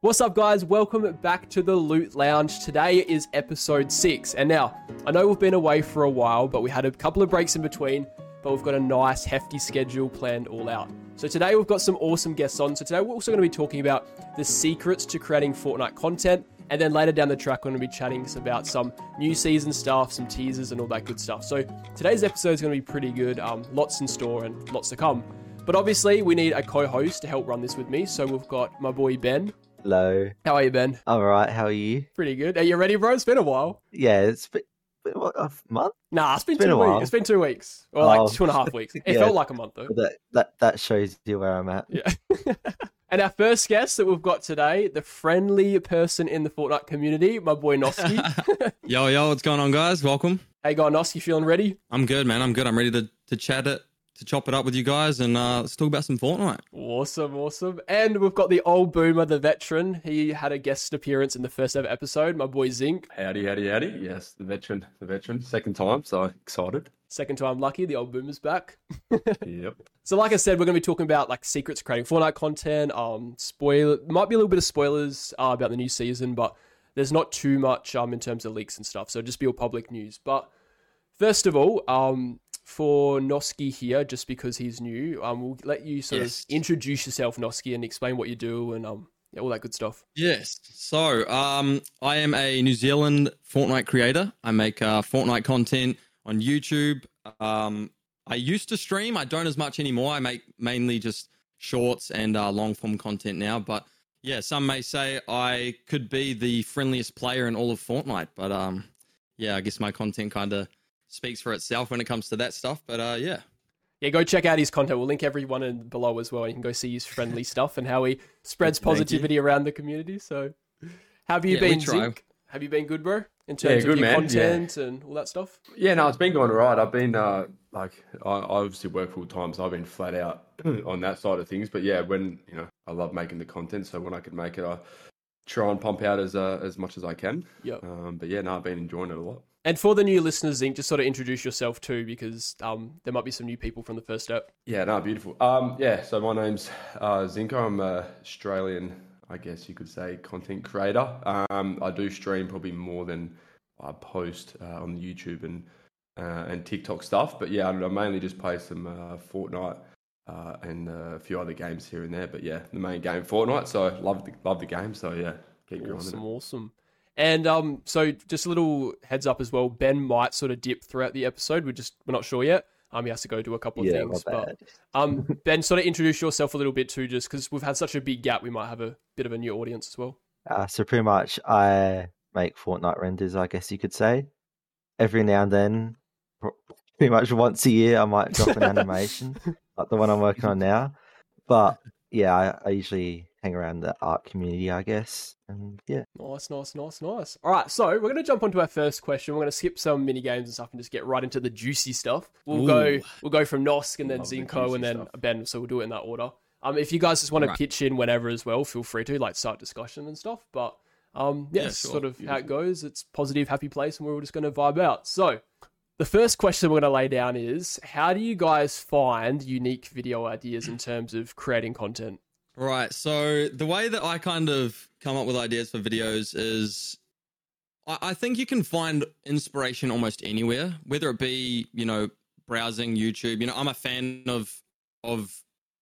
What's up, guys? Welcome back to the Loot Lounge. Today is episode six. And now, I know we've been away for a while, but we had a couple of breaks in between, but we've got a nice, hefty schedule planned all out. So today, we've got some awesome guests on. So today, we're also going to be talking about the secrets to creating Fortnite content. And then later down the track, we're going to be chatting about some new season stuff, some teasers, and all that good stuff. So today's episode is going to be pretty good. Um, lots in store and lots to come. But obviously, we need a co host to help run this with me. So we've got my boy Ben. Hello. How are you, Ben? All right. How are you? Pretty good. Are you ready, bro? It's been a while. Yeah, it's been, been what, a month. Nah, it's been, It's been two a while. weeks. It's been two weeks. Or like Oh. two and a half weeks. It Yeah. felt like a month, though. That that that shows you where I'm at. Yeah. and our first guest that we've got today, the friendly person in the Fortnite community, my boy Noski. yo, yo, what's going on, guys? Welcome. hey, guy Noski, feeling ready? I'm good, man. I'm good. I'm ready to, to chat it, to chop it up with you guys, and uh, let's talk about some Fortnite. Awesome, awesome. And we've got the old boomer, the veteran. He had a guest appearance in the first ever episode, my boy Zinc. Howdy, howdy, howdy. Yes, the veteran, the veteran. Second time, so excited. Second time lucky, the old boomer's back. Yep. So, like I said, we're going to be talking about like secrets creating Fortnite content. Um, spoiler might be a little bit of spoilers uh, about the new season, but there's not too much um in terms of leaks and stuff. So just be all public news. But first of all, um, for Noski here, just because he's new, um, we'll let you sort Yes. of introduce yourself, Noski, and explain what you do and um, yeah, all that good stuff. Yes. So, um, I am a New Zealand Fortnite creator. I make uh, Fortnite content on YouTube. Um, I used to stream. I don't as much anymore. I make mainly just shorts and uh, long form content now. But yeah, some may say I could be the friendliest player in all of Fortnite. But um, yeah, I guess my content kind of speaks for itself when it comes to that stuff. But uh, yeah. Yeah, go check out his content. We'll link everyone in below as well. You can go see his friendly stuff and how he spreads positivity around the community. So, have you Yeah, been, try. Zink? Have you been good, bro? In terms good, of your man. content and all that stuff? Yeah, no, it's been going all right. I've been uh, like, I I obviously work full time, so I've been flat out on that side of things. But yeah, when you know, I love making the content, so when I can make it, I try and pump out as uh, as much as I can. Yep. Um, but yeah, no, I've been enjoying it a lot. And for the new listeners, Zink, just sort of introduce yourself too, because um, there might be some new people from the first step. Yeah, no, beautiful. Um, yeah, so my name's uh, Zinko. I'm a Australian, I guess you could say, content creator. Um, I do stream probably more than I post uh, on YouTube and uh, and TikTok stuff. But yeah, I, I mainly just play some uh, Fortnite uh, and a few other games here and there. But yeah, the main game Fortnite. So love the love the game. So yeah, keep grinding Awesome, awesome. And um, so just a little heads up as well. Ben might sort of dip throughout the episode. We're just we're not sure yet. Um, he has to go do a couple of Yeah, things, but bad. um, Ben, sort of introduce yourself a little bit too, just because we've had such a big gap. We might have a bit of a new audience as well. Uh, so pretty much, I make Fortnite renders, I guess you could say. Every now and then, pretty much once a year, I might drop an animation, like the one I'm working on now. But yeah, I, I usually hang around the art community, I guess. And yeah, Nice, nice, nice, nice. All right, so we're going to jump onto our first question. We're going to skip some mini games and stuff and just get right into the juicy stuff. We'll go we'll go from Nosk and then Love the Zinko and then stuff. Ben. So we'll do it in that order. Um, if you guys just want to Right. pitch in whenever as well, feel free to like start discussion and stuff. But um, yeah, Yeah, sure. sort of how it goes. It's positive, happy place, and we're all just going to vibe out. So. The first question we're going to lay down is how do you guys find unique video ideas in terms of creating content? Right. So the way that I kind of come up with ideas for videos is I, I think you can find inspiration almost anywhere, whether it be, you know, browsing YouTube. You know, I'm a fan of of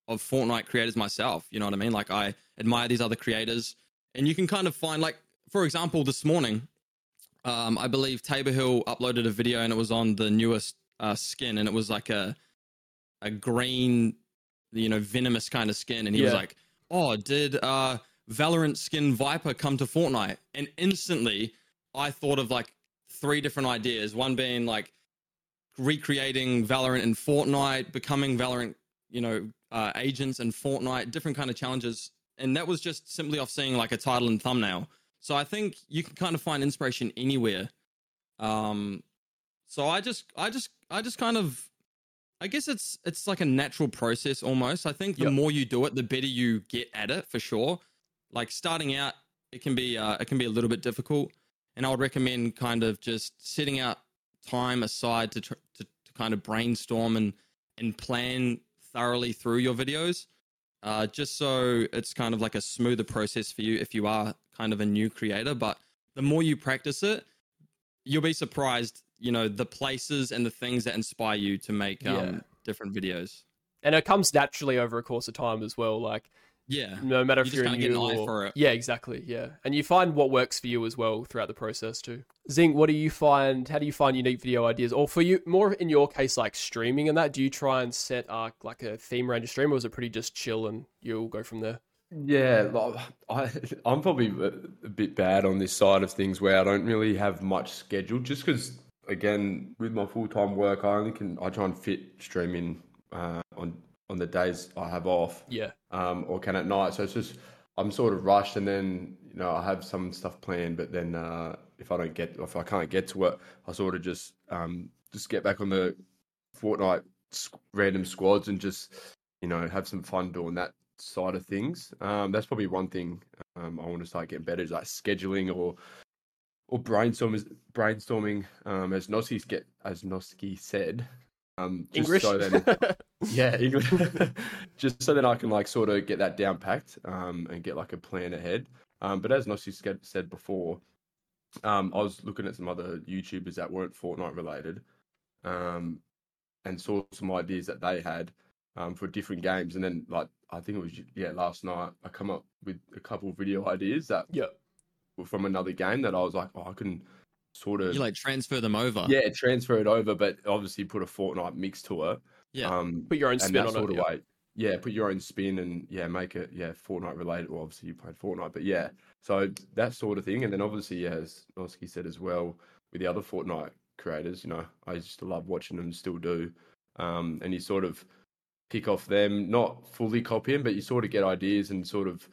of Fortnite creators myself. You know what I mean? Like I admire these other creators. And you can kind of find like, for example, this morning, um, I believe Tabor Hill uploaded a video and it was on the newest uh, skin and it was like a a green you know, venomous kind of skin. And he was like, Oh, did uh Valorant skin Viper come to Fortnite? And instantly I thought of like three different ideas. One being like recreating Valorant in Fortnite, becoming Valorant, you know, uh, agents in Fortnite, different kind of challenges. And that was just simply off seeing like a title and thumbnail. So I think you can kind of find inspiration anywhere. Um, so I just, I just, I just kind of, I guess it's it's like a natural process almost. I think the Yep. more you do it, the better you get at it for sure. Like starting out, it can be uh, it can be a little bit difficult, and I would recommend kind of just setting out time aside to tr- to, to kind of brainstorm and and plan thoroughly through your videos. uh, just so it's kind of like a smoother process for you if you are kind of a new creator. But the more you practice it, you'll be surprised, you know, the places and the things that inspire you to make Yeah. um, different videos. And it comes naturally over a course of time as well. Like Yeah. no matter You if you're kinda new get an eye or for it. yeah, exactly, yeah. And you find what works for you as well throughout the process too. Zing, what do you find? How do you find unique video ideas? Or for you, more in your case, like streaming and that, do you try and set uh, like a theme around your stream, or is it pretty just chill and you'll go from there? Yeah, like, I, I'm probably a a bit bad on this side of things where I don't really have much scheduled just because, again, with my full time work, I only can, I try and fit streaming uh, on, on the days I have off Yeah, um, or can at night. So it's just, I'm sort of rushed and then, you know, I have some stuff planned, but then uh, if I don't get, if I can't get to it, I sort of just, um, just get back on the Fortnite random squads and just, you know, have some fun doing that side of things. Um, that's probably one thing um, I want to start getting better is like scheduling or or brainstorming. Brainstorming, um, as Noski get as Noski said, um, just English. So then, yeah, English. just so then I can like sort of get that down packed um, and get like a plan ahead. Um, but as Noski said- said before, um, I was looking at some other YouTubers that weren't Fortnite related, um, and saw some ideas that they had um, for different games. And then, like, I think it was yeah last night, I come up with a couple of video ideas that yeah, from another game that I was like, oh, I can sort of You like transfer them over. yeah transfer it over, but obviously put a Fortnite mix to it. Yeah. Um, put your own and spin that on sort it. of yeah. way. Yeah, put your own spin and yeah, make it yeah Fortnite related. Well, obviously you played Fortnite, but yeah, so that sort of thing. And then obviously, yeah, as Noski said as well, with the other Fortnite creators, you know, I used to love watching them, still do. Um, and you sort of pick off them, not fully copy them, but you sort of get ideas and sort of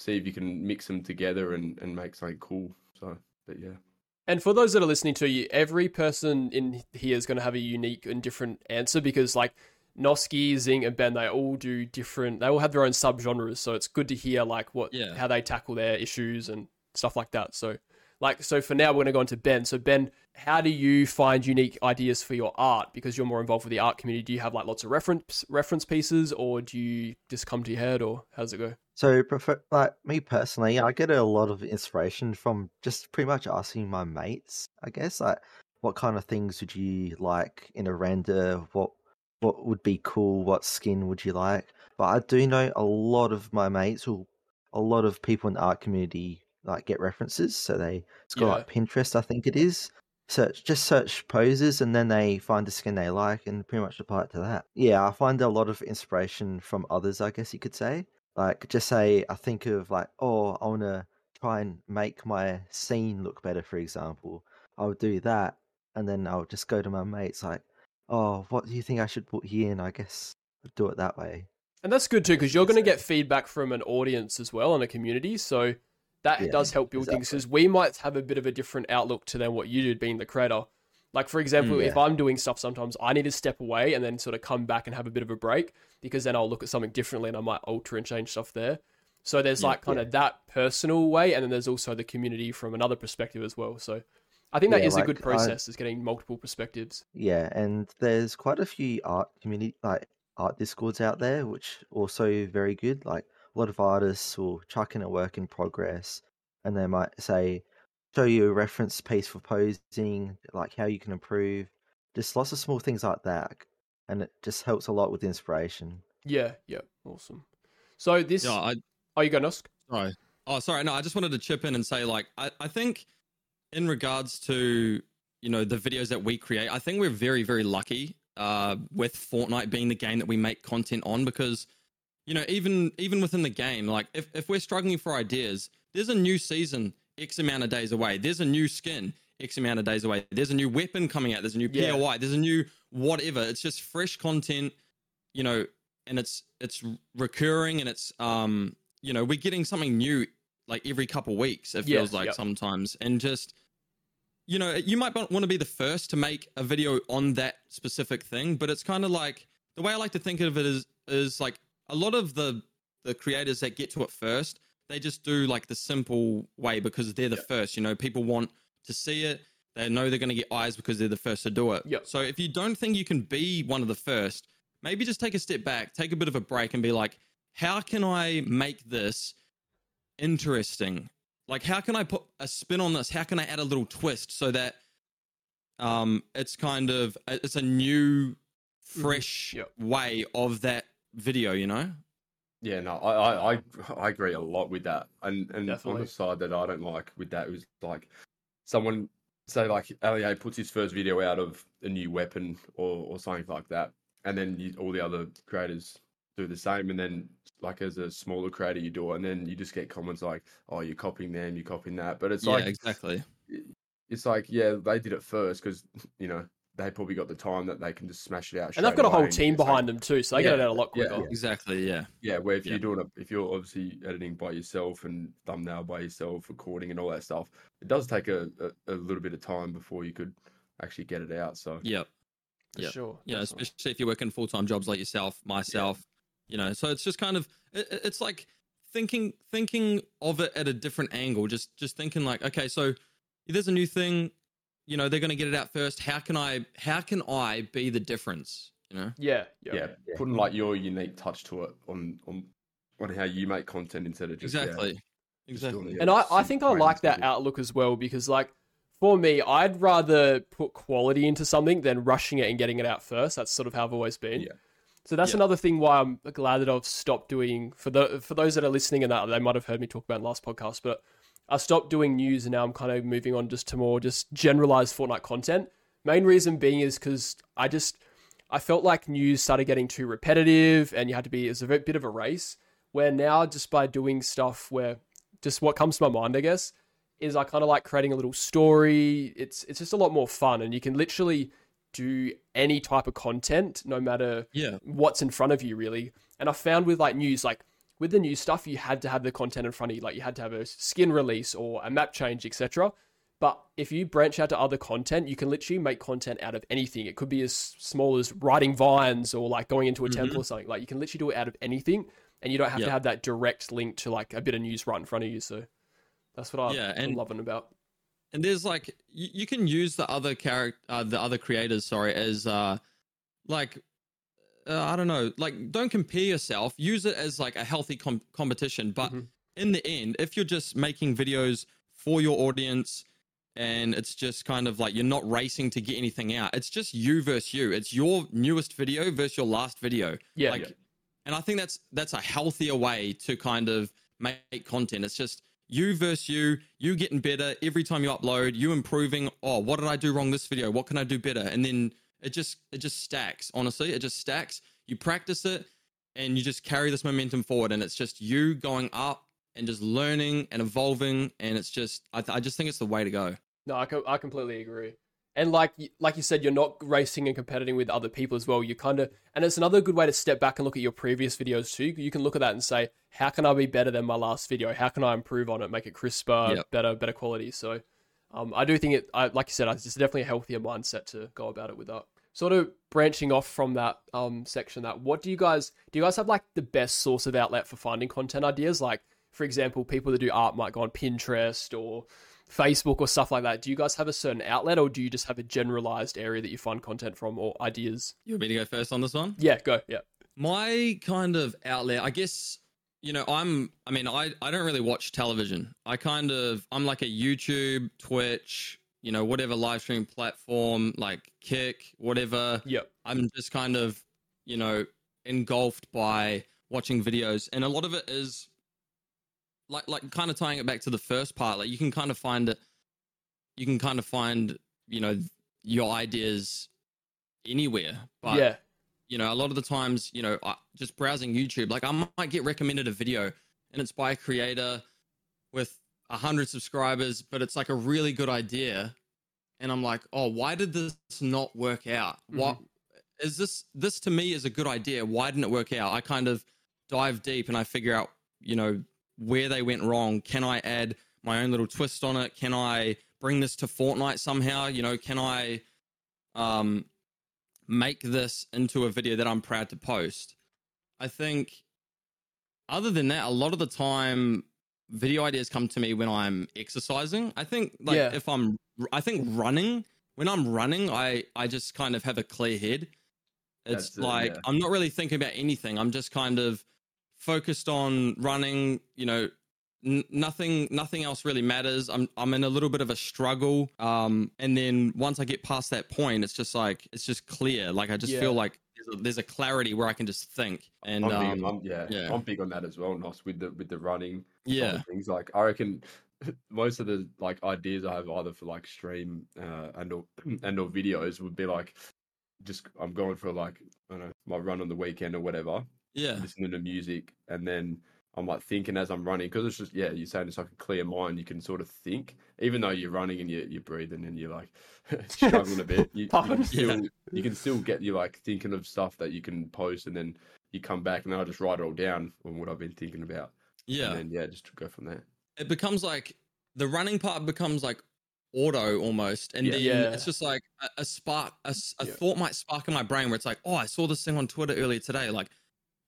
see if you can mix them together and and make something cool. So, but yeah. And for those that are listening to you, every person in here is going to have a unique and different answer because, like, Noski, Zing, and Ben, they all do different. They all have their own subgenres, so it's good to hear like what Yeah. how they tackle their issues and stuff like that. So, like, so for now, we're going to go on to Ben. So, Ben, how do you find unique ideas for your art? Because you're more involved with the art community. Do you have like lots of reference reference pieces, or do you just come to your head, or how does it go? So, prefer, like me personally, I get a lot of inspiration from just pretty much asking my mates. I guess like, what kind of things would you like in a render? What what would be cool? What skin would you like? But I do know a lot of my mates, or a lot of people in the art community, like get references. So they it's got Yeah. like Pinterest, I think it is. Search just search poses, and then they find the skin they like, and pretty much apply it to that. Yeah, I find a lot of inspiration from others. I guess you could say like just say i think of like oh i want to try and make my scene look better for example i would do that and then i would just go to my mates like oh what do you think i should put here and i guess do it that way And that's good too, because you're going to get feedback from an audience as well and a community. So that Yeah, does help build things exactly. because we might have a bit of a different outlook to than what you did being the creator. Like, for example, Mm. if I'm doing stuff sometimes, I need to step away and then sort of come back and have a bit of a break because then I'll look at something differently and I might alter and change stuff there. So there's Yeah, like kind yeah. of that personal way, and then there's also the community from another perspective as well. So I think that Yeah, is a good like, I- process, is getting multiple perspectives. yeah and there's quite a few art community like art discords out there which also very good like a lot of artists will chuck in a work in progress and they might say show you a reference piece for posing like how you can improve just lots of small things like that and it just helps a lot with inspiration Yeah, yeah, awesome. So this, Yeah, I, oh, you go, Nusk? Sorry. Oh, sorry. No, I just wanted to chip in and say, like, I, I think in regards to, you know, the videos that we create, I think we're very, very lucky uh, with Fortnite being the game that we make content on because, you know, even even within the game, like, if, if we're struggling for ideas, there's a new season X amount of days away. There's a new skin X amount of days away. There's a new weapon coming out. There's a new Yeah. POI. There's a new whatever. It's just fresh content, you know, and it's it's recurring and it's um you know we're getting something new like every couple weeks it Yeah, feels like yep. sometimes and just you know you might want to be the first to make a video on that specific thing but it's kind of like the way i like to think of it is is like a lot of the the creators that get to it first they just do like the simple way because they're the first you know people want to see it they know they're going to get eyes because they're the first to do it Yep. so if you don't think you can be one of the first maybe just take a step back, take a bit of a break, and be like, how can I make this interesting? Like, how can I put a spin on this? How can I add a little twist so that um, it's kind of it's a new, fresh Yep. way of that video? You know? Yeah, no, I, I, I, I agree a lot with that. And and on the side that I don't like with that is like someone say like LEA puts his first video out of a new weapon or, or something like that, and then you, all the other creators do the same, and then like as a smaller creator you do it, and then you just get comments like, "Oh, you're copying them, you're copying that," but it's yeah, like exactly. it's like yeah, they did it first because you know they probably got the time that they can just smash it out. And they've straight got a whole team it's like- behind them too, so they get it out a lot yeah, quicker. Exactly. Yeah. Yeah, where if Yeah. you're doing a, if you're obviously editing by yourself and thumbnail by yourself, recording and all that stuff, it does take a, a, a little bit of time before you could actually get it out. So Yep. For Yep. sure. you know, definitely. especially if you're working full time jobs like yourself, myself, you know. So it's just kind of it, it- it's like thinking thinking of it at a different angle. Just just thinking like, okay, so there's a new thing, you know, they're going to get it out first. How can I how can I be the difference? You know. Yeah, yeah. yeah, putting like your unique touch to it on on on how you make content instead of just yeah, Exactly. just Exactly. And I, I think I like that outlook as well because, like, for me, I'd rather put quality into something than rushing it and getting it out first. That's sort of how I've always been. Yeah. So that's Yeah. another thing why I'm glad that I've stopped doing for the for those that are listening and that they might have heard me talk about in the last podcast, but I stopped doing news and now I'm kind of moving on just to more just generalized Fortnite content. Main reason being is because I just I felt like news started getting too repetitive and you had to be it's a bit bit of a race. Where now just by doing stuff where just what comes to my mind, I guess, is I kind of like creating a little story. It's it's just a lot more fun and you can literally do any type of content no matter Yeah. what's in front of you really. And I found with like news, like with the new stuff, you had to have the content in front of you. Like you had to have a skin release or a map change, etc. But if you branch out to other content, you can literally make content out of anything. It could be as small as writing vines or like going into a temple or something. Like you can literally do it out of anything, and you don't have to have that direct link to like a bit of news right in front of you. So that's what I, Yeah, I'm and- loving about. and there's like you, you can use the other character uh, the other creators sorry as uh like uh, i don't know like don't compare yourself. Use it as like a healthy com- competition. But Mhm. in the end if you're just making videos for your audience and it's just kind of like you're not racing to get anything out it's just you versus you. It's your newest video versus your last video. Yeah, like yeah. and i think that's that's a healthier way to kind of make content. It's just you versus you you getting better every time you upload you improving. Oh what did i do wrong this video? What can i do better? And then it just it just stacks honestly it just stacks you practice it and you just carry this momentum forward and it's just you going up and just learning and evolving and it's just i, th- I just think it's the way to go No, I, co- I completely agree. And like like you said, you're not racing and competing with other people as well. You kind of, and it's another good way to step back and look at your previous videos too. You can look at that and say, how can I be better than my last video? How can I improve on it, make it crisper, Yep. better, better quality? So, um, I do think it, I, like you said, it's definitely a healthier mindset to go about it with that. Sort of branching off from that um section, that what do you guys do? You guys have like the best source of outlet for finding content ideas? Like, for example, people that do art might go on Pinterest or Facebook or stuff like that. Do you guys have a certain outlet or do you just have a generalized area that you find content from or ideas? you want me to go first on this one Yeah, go. Yeah. my kind of outlet i guess you know i'm i mean i i don't really watch television i kind of i'm like a youtube twitch you know whatever live stream platform like kick whatever Yep. i'm just kind of you know engulfed by watching videos and a lot of it is like like kind of tying it back to the first part like you can kind of find it you can kind of find you know your ideas anywhere but yeah. You know, a lot of the times, you know, I- just browsing YouTube, like I might get recommended a video and it's by a creator with a hundred subscribers, but it's like a really good idea. And I'm like, oh, why did this not work out? What is this? This to me is a good idea. Why didn't it work out? I kind of dive deep and I figure out, you know, where they went wrong. Can I add my own little twist on it? Can I bring this to Fortnite somehow? You know, can I, um, make this into a video that I'm proud to post. I think other than that, a lot of the time video ideas come to me when I'm exercising. I think like Yeah. if I'm I think running, when I'm running, I I just kind of have a clear head. It's That's it, like yeah. I'm not really thinking about anything. I'm just kind of focused on running. You know, n- nothing nothing else really matters. I'm I'm in a little bit of a struggle. Um, and then once I get past that point, it's just like it's just clear. Like I just Yeah. feel like there's a, there's a clarity where I can just think. And I'm um, big, I'm, yeah, yeah. I'm big on that as well, Nos, with the with the running. yeah, things like I reckon most of the like ideas I have either for like stream uh, and or and or videos would be like just I'm going for like I don't know my run on the weekend or whatever, yeah, listening to music, and then I'm like thinking as I'm running because it's just yeah you're saying it's like a clear mind you can sort of think even though you're running and you're, you're breathing and you're like struggling a bit you, you can still you can still get you like thinking of stuff that you can post and then you come back and then I just write it all down on what I've been thinking about yeah. and then yeah just go from there. it becomes like the running part becomes like auto almost and Yeah. then Yeah. it's just like a, a spark A Yeah. thought might spark in my brain where it's like oh i saw this thing on twitter earlier today like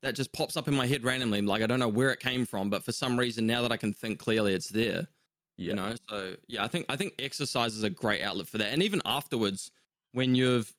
that just pops up in my head randomly like i don't know where it came from but for some reason now that i can think clearly it's there Yeah. you know so yeah i think i think exercise is a great outlet for that and even afterwards when you've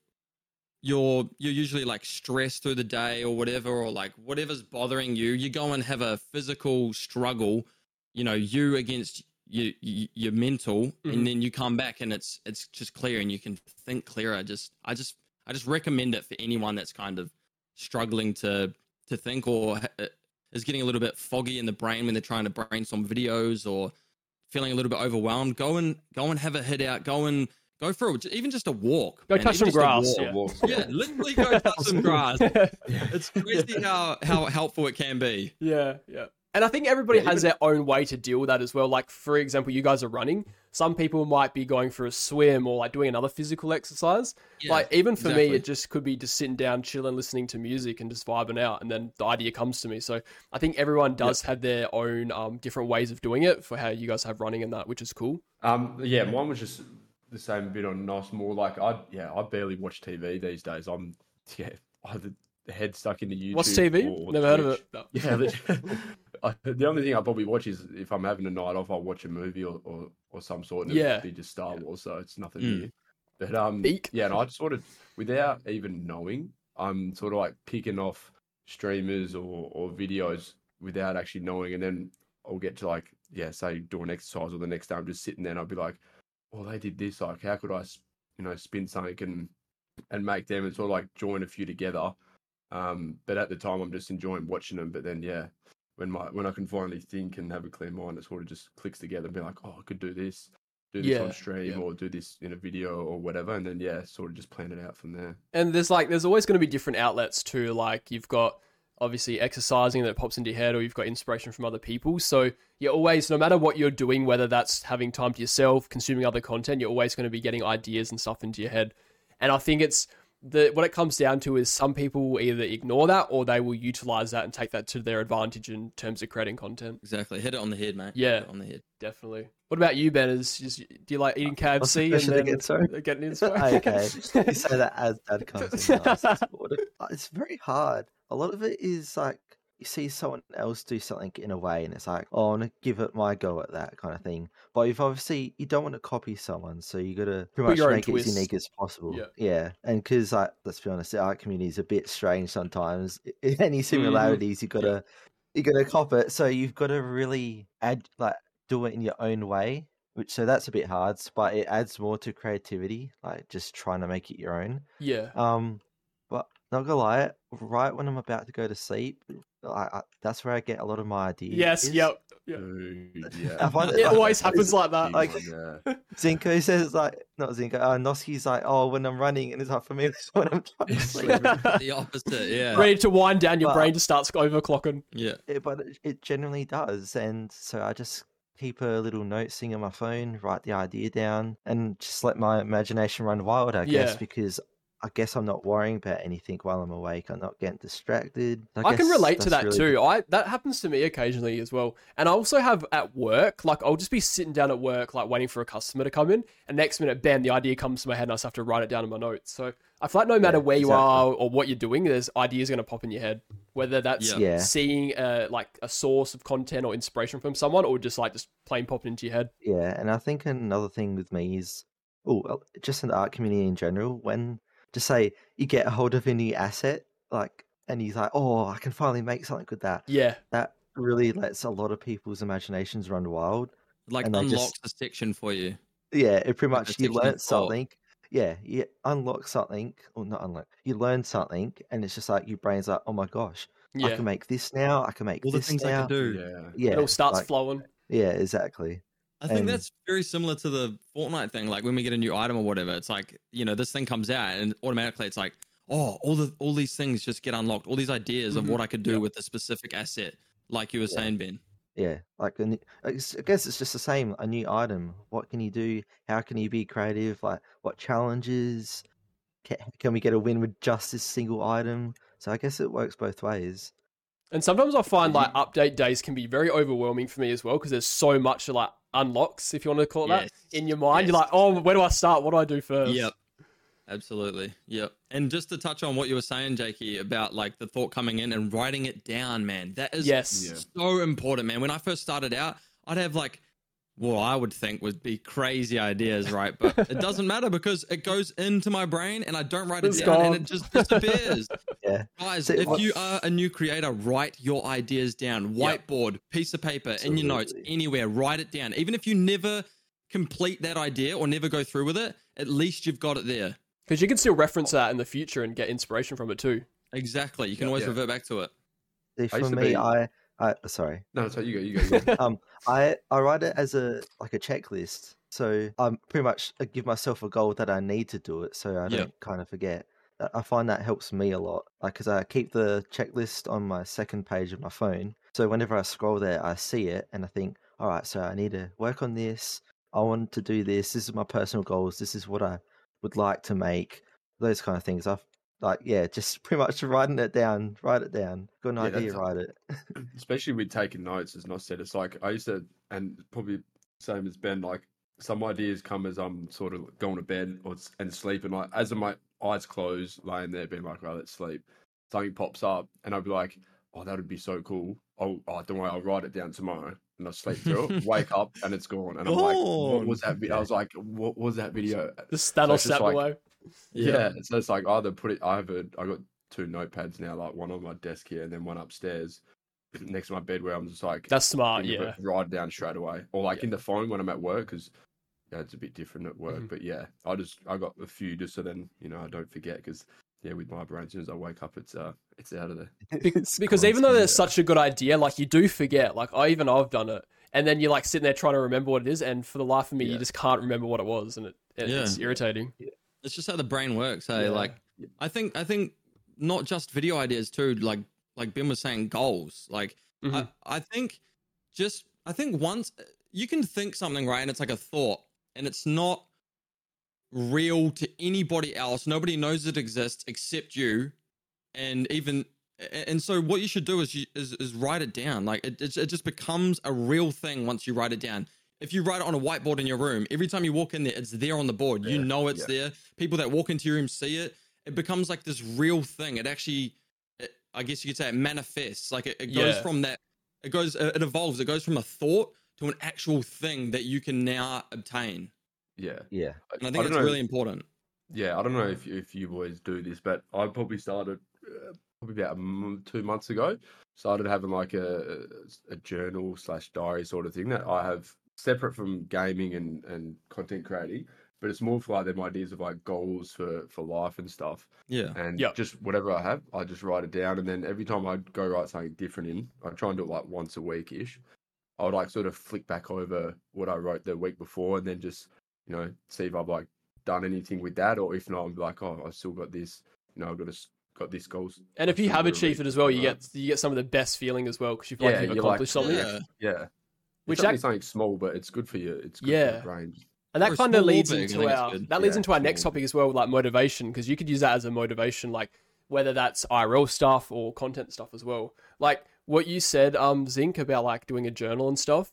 you're you're usually like stressed through the day or whatever or like whatever's bothering you you go and have a physical struggle you know you against your your, your mental Mhm. and then you come back and it's it's just clear and you can think clearer just i just i just recommend it for anyone that's kind of struggling to to think or uh, is getting a little bit foggy in the brain when they're trying to brainstorm videos or feeling a little bit overwhelmed go and go and have a hit out go and go for a, even just a walk Go man, touch even some grass, yeah. Walks, yeah literally go touch some grass it's crazy how how helpful it can be Yeah, yeah. And I think everybody Yeah, has even- their own way to deal with that as well. Like, for example, you guys are running. Some people might be going for a swim or like doing another physical exercise. Yeah, like, even for exactly. me, it just could be just sitting down, chilling, listening to music and just vibing out. And then the idea comes to me. So I think everyone does have their own um, different ways of doing it for how you guys have running and that, which is cool. Um, yeah, mine was just the same bit on Nos. More like I, yeah, I barely watch TV these days. I'm, yeah, I have the head stuck into YouTube. What's TV? Never heard of it. No. Yeah, I, the only thing I probably watch is if I'm having a night off, I'll watch a movie or, or, or some sort. And Yeah. it'd be just Star Wars, so it's nothing Mm. new. But um, Beak. yeah, and I just sort of, without even knowing, I'm sort of like picking off streamers or or videos without actually knowing, and then I'll get to like, yeah, say doing exercise, or the next day I'm just sitting there, and I'll be like, well, they did this. Like, how could I, you know, spin something and and make them and sort of like join a few together. Um, but at the time, I'm just enjoying watching them. But then, yeah, when my when I can finally think and have a clear mind, it sort of just clicks together and be like, oh, I could do this, do this Yeah, on stream, yeah. or do this in a video or whatever. And then, yeah, sort of just plan it out from there. And there's like there's always going to be different outlets too. Like you've got obviously exercising that pops into your head, or you've got inspiration from other people. So you're always, no matter what you're doing, whether that's having time to yourself, consuming other content, you're always going to be getting ideas and stuff into your head. And I think it's the what it comes down to is some people will either ignore that or they will utilize that and take that to their advantage in terms of creating content. Exactly. Hit it on the head, mate. Yeah. Hit it on the head. Definitely. What about you, Ben? Is just, do you like eating What's KFC and question then again, sorry? getting inspired? okay. You say that as dad comes in. last. It's sort of- uh, It's very hard. A lot of it is like you see someone else do something in a way, and it's like, oh, I want to give it my go at that kind of thing. But you've obviously you don't want to copy someone, so you got to pretty much make it twist. as unique as possible. Yeah. yeah. And because like, let's be honest, the art community is a bit strange sometimes. Any Mm-hmm. similarities, you gotta you gotta cop it. So you've got to really add like do it in your own way. Which so that's a bit hard, but it adds more to creativity, like just trying to make it your own. yeah. Um, but not gonna lie, right when I'm about to go to sleep, I, I, that's where I get a lot of my ideas. Yes. Yep. Yeah. Dude, yeah. find It like- always happens like that. Like- one, yeah. Zinko says like not Zinko, uh, Noski's like, oh, when I'm running, and it's like for me, it's when I'm trying to sleep. The opposite. Yeah. Ready to wind down, your But- brain just starts overclocking. Yeah. It- but it, it generally does, and so I just keep a little note thing on my phone, write the idea down, and just let my imagination run wild. I guess Yeah. because. I guess I'm not worrying about anything while I'm awake. I'm not getting distracted. I, can relate to that really too. I that happens to me occasionally as well. And I also have at work, like I'll just be sitting down at work, like waiting for a customer to come in, and next minute, bam, the idea comes to my head, and I just have to write it down in my notes. So I feel like no matter Yeah, where you exactly. are or what you're doing, there's ideas going to pop in your head. Whether that's Yeah. Yeah. seeing uh, like a source of content or inspiration from someone, or just like just plain popping into your head. Yeah, and I think another thing with me is, oh, just in the art community in general, when just say you get a hold of any asset, like and he's like, "Oh, I can finally make something with that." Yeah. That really lets a lot of people's imaginations run wild. Like And they unlocks just- a section for you. Yeah, it pretty Like much you section learn thought. something. Yeah, you unlock something, or not unlock. You learn something, and it's just like your brain's like, "Oh my gosh, I can make this now. I can make All the this things I can do. Yeah. Yeah, it all starts like- flowing. Yeah, exactly. I think And- that's very similar to the Fortnite thing. Like when we get a new item or whatever, it's like you know this thing comes out and automatically it's like, oh, all the all these things just get unlocked. All these ideas of Mhm. what I could do Yeah. with a specific asset, like you were Yeah. saying, Ben. Yeah, like new, I guess it's just the same. A new item. What can you do? How can you be creative? Like, what challenges? Can, can we get a win with just this single item? So I guess it works both ways. And sometimes I find like update days can be very overwhelming for me as well because there's so much like unlocks, if you want to call it that, in your mind. You're like, oh, where do I start? What do I do first? Yep. Absolutely. Yep. And just to touch on what you were saying, Jakey, about like the thought coming in and writing it down, man. That is Yes. Yeah. so important, man. When I first started out, I'd have like what I would think would be crazy ideas, right? But it doesn't matter because it goes into my brain and I don't write it It's down and it just disappears. Yeah. Guys, So if what- you are a new creator, write your ideas down. Yep. Whiteboard, piece of paper, in your notes, anywhere, write it down. Even if you never complete that idea or never go through with it, at least you've got it there. Because you can still reference that in the future and get inspiration from it too. Exactly. You can Yeah, always yeah. revert back to it. See, I For used to me, be- I, I sorry. No, so you go. You go. You go. um, I I write it as a like a checklist. So I'm pretty much I give myself a goal that I need to do it, so I don't kind of forget. I- I find that helps me a lot, like because I keep the checklist on my second page of my phone. So whenever I scroll there, I see it and I think, all right, so I need to work on this. I want to do this. This is my personal goals. This is what I would like to make. Those kind of things. I've like yeah, just pretty much writing it down. Write it down. An Yeah, idea, write it. especially with taking notes, as not said, it's like I used to, and probably same as Ben. Like some ideas come as I'm sort of going to bed or and sleeping. Like as my eyes closed, laying there, being like, right, let's sleep. Something pops up, and I'll be like, oh, that would be so cool. Oh, oh, don't worry, I'll write it down tomorrow. And I sleep through it, wake up, and it's gone. And I'm like, what oh, was that video? I was like, what was that video? It's just snap like- away. Yeah. so it's like either put it. I have a. I got two notepads now, like one on my desk here, and then one upstairs next to my bed, where I'm just like, That's smart. you Yeah. put- write it down straight away, or like Yeah. in the phone when I'm at work, because yeah, it's a bit different at work. Mhm. But yeah, I just I got a few just so then you know I don't forget because yeah, with my brain, as soon as I wake up, it's uh it's out of there. Be- It's because even though constant. there's such a good idea, like you do forget. Like I even I've done it, and then you're like sitting there trying to remember what it is, and for the life of me, you just can't remember what it was, and it, it Yeah. it's irritating. It's just how the brain works. Hey, Yeah. like I think I think not just video ideas too. Like like Ben was saying, goals. Like Mhm. I, I think just I think once you can think something right, and it's like a thought, and it's not real to anybody else. Nobody knows it exists except you, and even and so what you should do is you, is, is write it down. Like it, it it just becomes a real thing once you write it down. If you write it on a whiteboard in your room, every time you walk in there, it's there on the board. You know it's yeah. there. People that walk into your room see it. It becomes like this real thing. It actually, it, I guess you could say, it manifests. Like it, it goes Yeah. from that. It goes. It evolves. It goes from a thought to an actual thing that you can now obtain. Yeah, Yeah. And I think don't that's know- really important. Yeah, I don't know if if you boys do this, but I probably started uh, probably about a m- two months ago. Started having like a a journal slash diary sort of thing that I have separate from gaming and and content creating, but it's more for like them ideas of like goals for for life and stuff. Yeah. And Yep. just whatever I have, I just write it down, and then every time I go write something different in, I try and do it like once a week ish. I would like sort of flick back over what I wrote the week before, and then just you know see if I've like done anything with that, or if not, I'm like, oh, I've still got this. You know, I've got this, got this goals. And if you have achieved it as well, you something get you get some of the best feeling as well because you feel Yeah, like you've you're like, accomplished something. Yeah. Yeah, Which which act- something small, but it's good for you. It's good for Yeah. your brain. And that kind of leads big, I into our that leads Yeah, into our next topic as well, like motivation, because you could use that as a motivation, like whether that's IRL stuff or content stuff as well. Like what you said, um, Zinc about like doing a journal and stuff.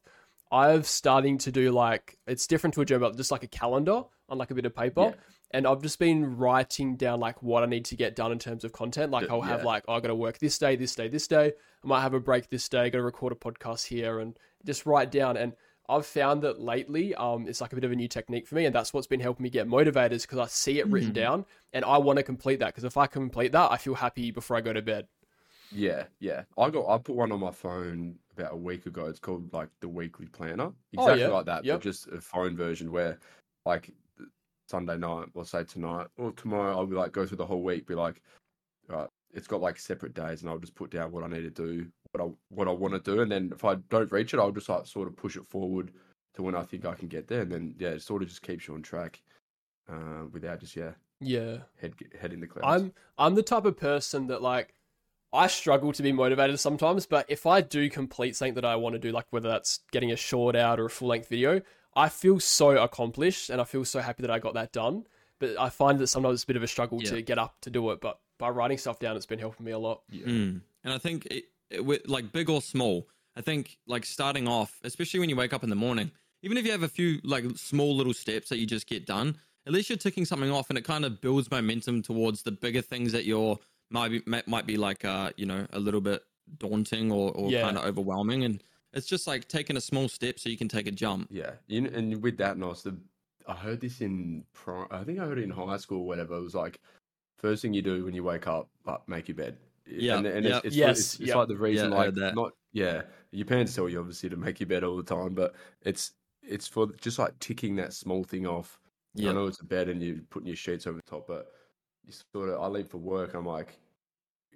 I've starting to do like it's different to a journal, but just like a calendar on like a bit of paper. Yeah. And I've just been writing down like what I need to get done in terms of content. Like I'll have yeah. like oh, I got to work this day, this day, this day. I might have a break this day. Got to record a podcast here, and just write down. And I've found that lately, um, it's like a bit of a new technique for me, and that's what's been helping me get motivated Is because I see it written Mhm. down, and I want to complete that. Because if I complete that, I feel happy before I go to bed. Yeah, yeah. I got I put one on my phone about a week ago. It's called like the weekly planner. Oh, Exactly yeah. like that, Yep. but just a phone version where like Sunday night, or say tonight or tomorrow, I'll be like go through the whole week, be like, right, it's got like separate days, and I'll just put down what I need to do, what I what I want to do, and then if I don't reach it, I'll just like sort of push it forward to when I think I can get there, and then yeah, it sort of just keeps you on track, uh, without just yeah Yeah. head head in the clouds. I'm I'm the type of person that like I struggle to be motivated sometimes, but if I do complete something that I want to do, like whether that's getting a short out or a full length video, I feel so accomplished and I feel so happy that I got that done. But I find that sometimes it's a bit of a struggle Yeah. to get up to do it. But by writing stuff down, it's been helping me a lot. yeah. Mm. And I think it, it, with, like big or small, I think like starting off, especially when you wake up in the morning, even if you have a few like small little steps that you just get done, at least you're ticking something off, and it kind of builds momentum towards the bigger things that you're might be might, might be like uh you know a little bit daunting or, or Yeah. kind of overwhelming, and it's just like taking a small step so you can take a jump. Yeah, you kn- and with that, Nos, the I heard this in pri- I think I heard it in high school, or whatever. It was like first thing you do when you wake up, like make your bed. Yeah, and, and yeah. it's, it's, Yes, it's, it's yeah. like the reason, Yeah, I like heard that. not yeah. Your parents tell you obviously to make your bed all the time, but it's it's for just like ticking that small thing off. I Yeah, know it's a bed and you're putting your sheets over the top, but you sort of I leave for work. I'm like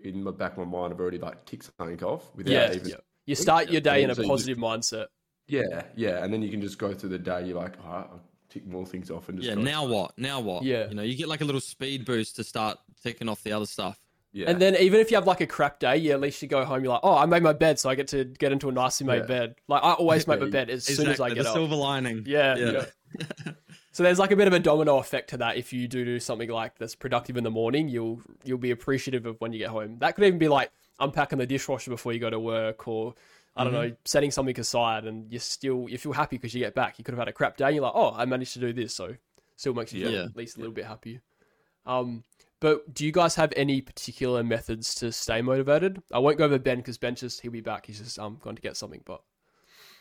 in the back of my mind, I've already like ticked something off without Yeah, even yeah. You start your day in a So you just- positive mindset. Yeah, yeah, and then you can just go through the day. You're like, all right, I'll tick more things off and just yeah. go Now what? Now what? Yeah. you know, you get like a little speed boost to start ticking off the other stuff. Yeah, And then even if you have like a crap day, yeah, at least you go home. You're like, oh, I made my bed, so I get to get into a nicely made Yeah. bed. Like I always make my bed as soon as I get the up. silver lining. Yeah, Yeah. yeah. so there's like a bit of a domino effect to that. If you do do something like that's productive in the morning, you'll you'll be appreciative of when you get home. That could even be like unpacking the dishwasher before you go to work, or I don't know, setting something aside, and you still you feel happy because you get back. You could have had a crap day, and you're like, oh, I managed to do this, so still makes you feel Yeah. at least a little bit happy. Um, but do you guys have any particular methods to stay motivated? I won't go over Ben because Ben just he'll be back. He's just um going to get something, but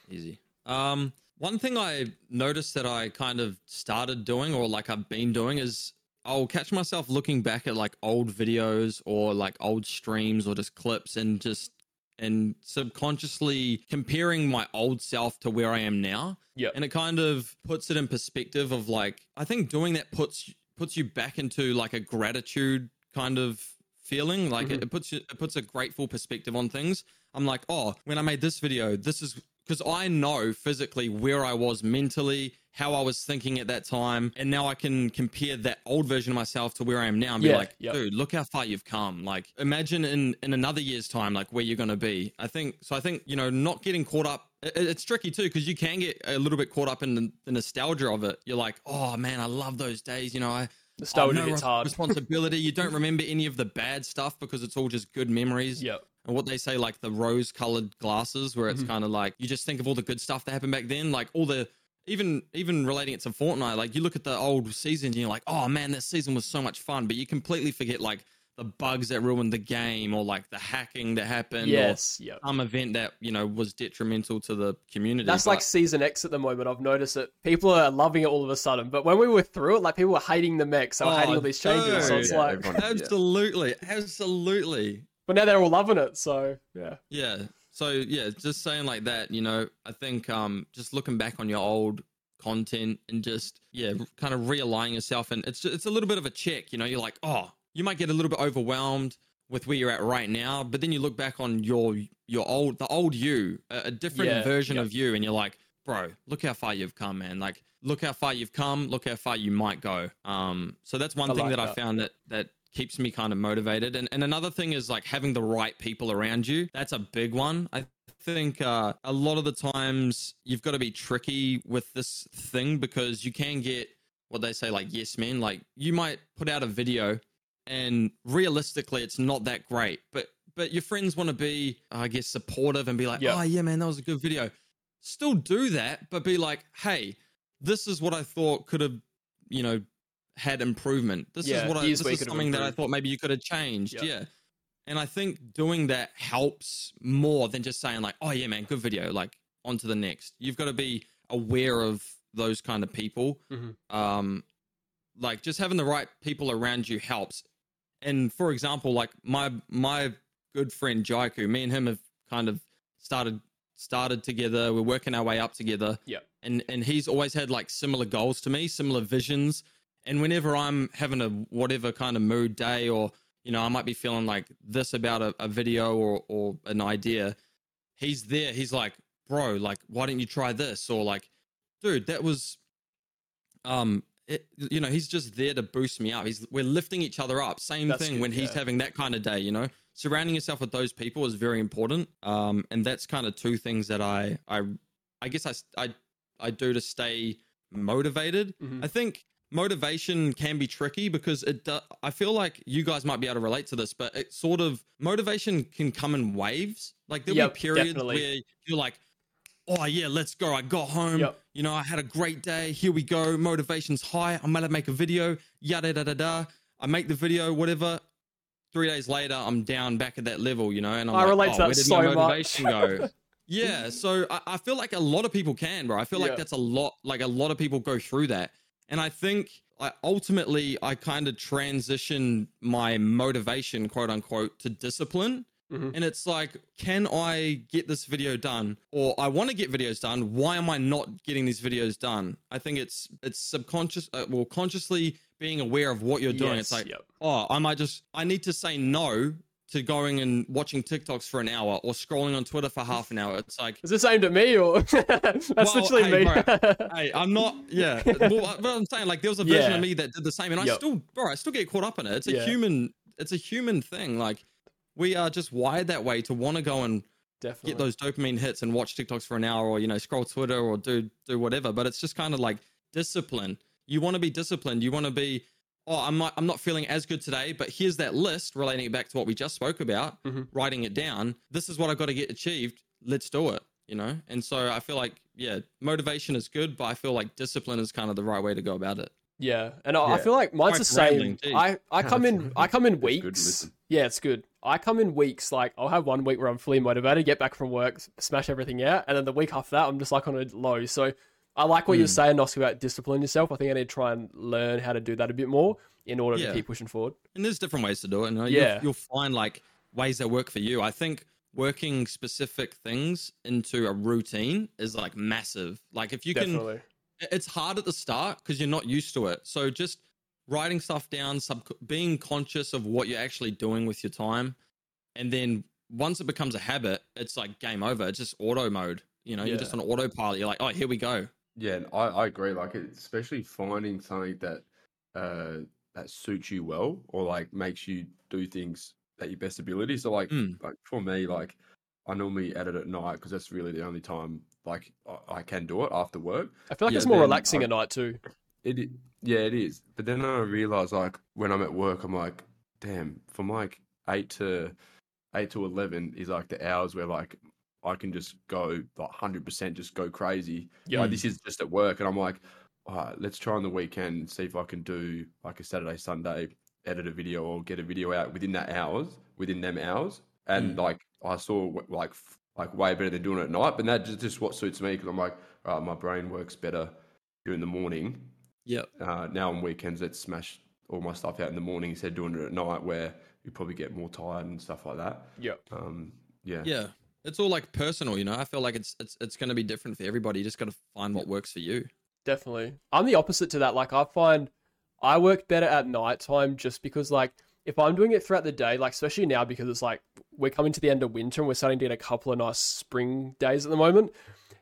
Easy. Um, one thing I noticed that I kind of started doing, or like I've been doing, is I'll catch myself looking back at like old videos or like old streams or just clips and just and subconsciously comparing my old self to where I am now. yeah, And it kind of puts it in perspective of like I think doing that puts puts you back into like a gratitude kind of feeling. Like mm-hmm. it, it puts you it puts a grateful perspective on things. I'm like, oh, when I made this video, this is because I know physically where I was mentally, how I was thinking at that time, and now I can compare that old version of myself to where I am now and be Yeah, like, yeah. dude, look how far you've come. Like, imagine in in another year's time, like where you're gonna be. I think so. I think you know, not getting caught up. it- It's tricky too because you can get a little bit caught up in the, the nostalgia of it. You're like, oh man, I love those days. You know, I Nostalgia oh, no hard. Responsibility. you don't remember any of the bad stuff because it's all just good memories. yeah, And what they say, like the rose colored glasses, where it's Mm-hmm. kind of like you just think of all the good stuff that happened back then, like all the even even relating it to Fortnite, like you look at the old seasons and you're like, oh man, this season was so much fun, but you completely forget like the bugs that ruined the game or like the hacking that happened yes, yeah. or some event that you know was detrimental to the community. That's But- like season X at the moment. I've noticed it. People are loving it all of a sudden, but when we were through it, like people were hating the mechs, so Oh, hating all these changes. So it's Yeah, like, everyone- yeah. absolutely, absolutely. But now they're all loving it. So yeah, Yeah. So yeah, just saying like that, you know, I think um just looking back on your old content and just yeah, kind of realigning yourself and it's it's a little bit of a check, you know, you're like, "Oh, you might get a little bit overwhelmed with where you're at right now, but then you look back on your your old the old you, a, a different Yeah, version yeah. of you and you're like, "Bro, look how far you've come, man." Like look how far you've come, look how far you might go. Um so that's one I thing like that, I found that that keeps me kind of motivated and and another thing is like having the right people around you. That's a big one. I think uh, a lot of the times you've got to be tricky with this thing because you can get what they say like yes men like you might put out a video and realistically it's not that great but but your friends want to be i guess supportive and be like Yeah. oh yeah man that was a good video still do that but be like hey this is what i thought could have you know had improvement this Yeah, is what i this is something that i thought maybe you could have changed Yeah. yeah and I think doing that helps more than just saying like, "Oh yeah, man, good video." Like on to the next. You've got to be aware of those kind of people. Mhm. Um, like just having the right people around you helps. And for example, like my my good friend Jaiku. Me and him have kind of started started together. We're working our way up together. Yeah. And and he's always had like similar goals to me, similar visions. And whenever I'm having a whatever kind of mood day or you know, I might be feeling like this about a, a video or or an idea, he's there. He's like, bro, like, why didn't you try this? Or like, dude, that was um it, you know, he's just there to boost me up. He's we're lifting each other up. Same That's thing good, when he's having that kind of day, you know. Surrounding yourself with those people is very important. Um, and that's kind of two things that I I I guess I I I do to stay motivated. Mhm. I think motivation can be tricky because it do, I feel like you guys might be able to relate to this, but it sort of motivation can come in waves. Like there'll Yep, be periods definitely. where you're like, oh yeah, let's go. I got home. Yep. You know, I had a great day. Here we go. Motivation's high. I'm gonna make a video. Yada da da da. I make the video, whatever. Three days later, I'm down back at that level, you know, and I'm I like, relate oh, to that where did so my much. motivation go? yeah, so I, I feel like a lot of people can, bro. I feel Yeah. like that's a lot. Like a lot of people go through that, and I think I ultimately I kind of transition my motivation, quote unquote, to discipline. Mhm. And it's like, can I get this video done? Or I want to get videos done. Why am I not getting these videos done? I think it's it's subconscious, uh, well, consciously being aware of what you're doing. Yes, it's like, yep. oh, I might just, I need to say no to going and watching TikToks for an hour or scrolling on Twitter for half an hour. It's like, Is this aimed at me or that's Well, literally hey, me? bro. hey, I'm not, yeah. Well, but I'm saying, like, there was a version Yeah. of me that did the same, and I Yep. still, bro, I still get caught up in it. It's a Yeah. human, it's a human thing. Like, we are just wired that way to want to go and Definitely. get those dopamine hits and watch TikToks for an hour or you know scroll Twitter or do do whatever. But it's just kind of like discipline. You want to be disciplined. You want to be. Oh, I'm not, I'm not feeling as good today, but here's that list relating it back to what we just spoke about. Mhm. Writing it down. This is what I've got to get achieved. Let's do it. You know. And so I feel like yeah, motivation is good, but I feel like discipline is kind of the right way to go about it. Yeah, and I, I feel like mine's the Sorry same. rambling, geez. I, I come in I come in it's good weeks. Yeah, it's good. I come in weeks. Like I'll have one week where I'm fully motivated, get back from work, smash everything out, and then the week after that I'm just like on a low. So I like what you're Hmm. saying, Oscar, about discipline yourself. I think I need to try and learn how to do that a bit more in order Yeah. to keep pushing forward. And there's different ways to do it. You know? Yeah. You'll, you'll find like ways that work for you. I think working specific things into a routine is like massive. Like if you can, Definitely. it's hard at the start because you're not used to it. So just writing stuff down, sub, being conscious of what you're actually doing with your time, and then once it becomes a habit, it's like game over. It's just auto mode. You know, Yeah. you're just on autopilot. You're like, oh, here we go. Yeah, and I, I agree. Like, it- especially finding something that uh, that suits you well, or like makes you do things at your best ability. So, like, Mm. like for me, like I normally edit at night because that's really the only time like I, I can do it after work. I feel like Yeah, it's more relaxing I- at night too. It, yeah, it is. But then I realize, like, when I'm at work, I'm like, damn, from like eight to eight to eleven is like the hours where like I can just go like hundred percent, just go crazy. Yeah. Like this is just at work, and I'm like, all right, let's try on the weekend see if I can do like a Saturday, Sunday, edit a video or get a video out within that hours, within them hours. And like I saw like like way better than doing it at night, but that just just what suits me because I'm like, all right, my brain works better during the morning Yep. uh, now on weekends, let's smash all my stuff out in the morning instead of doing it at night where you probably get more tired and stuff like that. Yep. Um, yeah. Yeah. It's all like personal, you know. I feel like it's it's it's going to be different for everybody. You just got to find what works for you. Definitely. I'm the opposite to that. Like I find I work better at night time just because like if I'm doing it throughout the day, like especially now because it's like we're coming to the end of winter and we're starting to get a couple of nice spring days at the moment.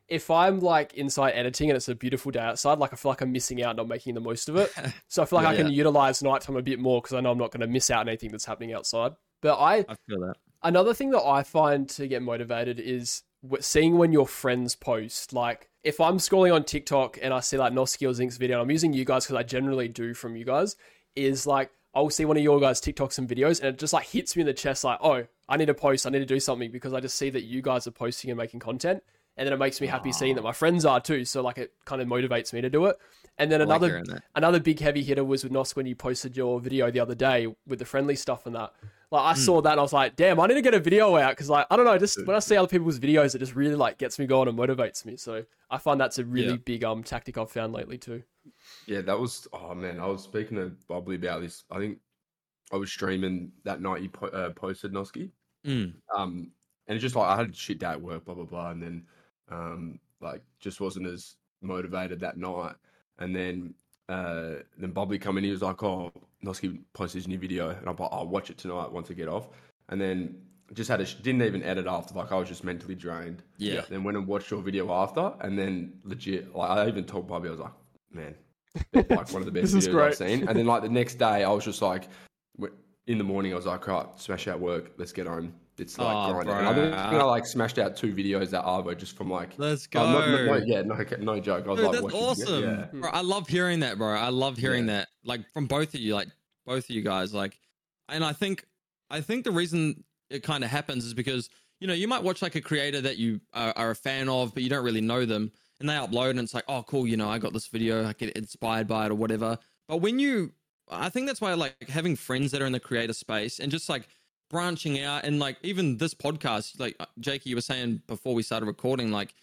If I'm like inside editing and it's a beautiful day outside, like I feel like I'm missing out, not making the most of it. So I feel like I Yeah. can utilize nighttime a bit more because I know I'm not going to miss out on anything that's happening outside. But I I feel that. Another thing that I find to get motivated is seeing when your friends post. Like, if I'm scrolling on TikTok and I see like Noski or Zink's video, and I'm using you guys because I generally do from you guys, is like I'll see one of your guys' TikToks and videos, and it just like hits me in the chest, like, oh, I need to post, I need to do something because I just see that you guys are posting and making content. And then it makes me happy seeing that my friends are too. So like it kind of motivates me to do it. And then I another that. another big heavy hitter was with Nos when you posted your video the other day with the friendly stuff and that. Like I saw that and I was like, damn, I need to get a video out because like I don't know, just when I see other people's videos, it just really like gets me going and motivates me. So I find that's a really Yeah. big um tactic I've found lately too. Yeah, that was, oh man, I was speaking to Bubbly about this. I think I was streaming that night you po- uh, posted Noski. Mm. Um, and it's just like I had shit day at work, blah blah blah, and then um, like just wasn't as motivated that night. And then uh, then Bobby come in, he was like, "Oh, Noski posted his new video," and I'm like, "I'll watch it tonight once I get off." And then just had a sh- didn't even edit after, like I was just mentally drained. Yeah. Then went and watched your video after, and then legit, like I even told Bobby, I was like, "Man, like one of the best videos. I've seen." And then like the next day, I was just like, in the morning, I was like, "Right, smash out work, let's get home." It's like Oh, grinding. And I think. I like smashed out two videos that Arvo just from like Let's go. Oh, no, no, no, yeah, no, no joke. I was Dude, like, that's awesome. Yeah, Bro, I love hearing that, bro. I love hearing Yeah. that. Like from both of you, like both of you guys. Like and I think I think the reason it kind of happens is because, you know, you might watch like a creator that you are, are a fan of, but you don't really know them, and they upload and it's like, oh cool, you know, I got this video, I get inspired by it or whatever. But when you I think that's why like having friends that are in the creator space and just like branching out and like even this podcast, like uh, Jakey, you were saying before we started recording, like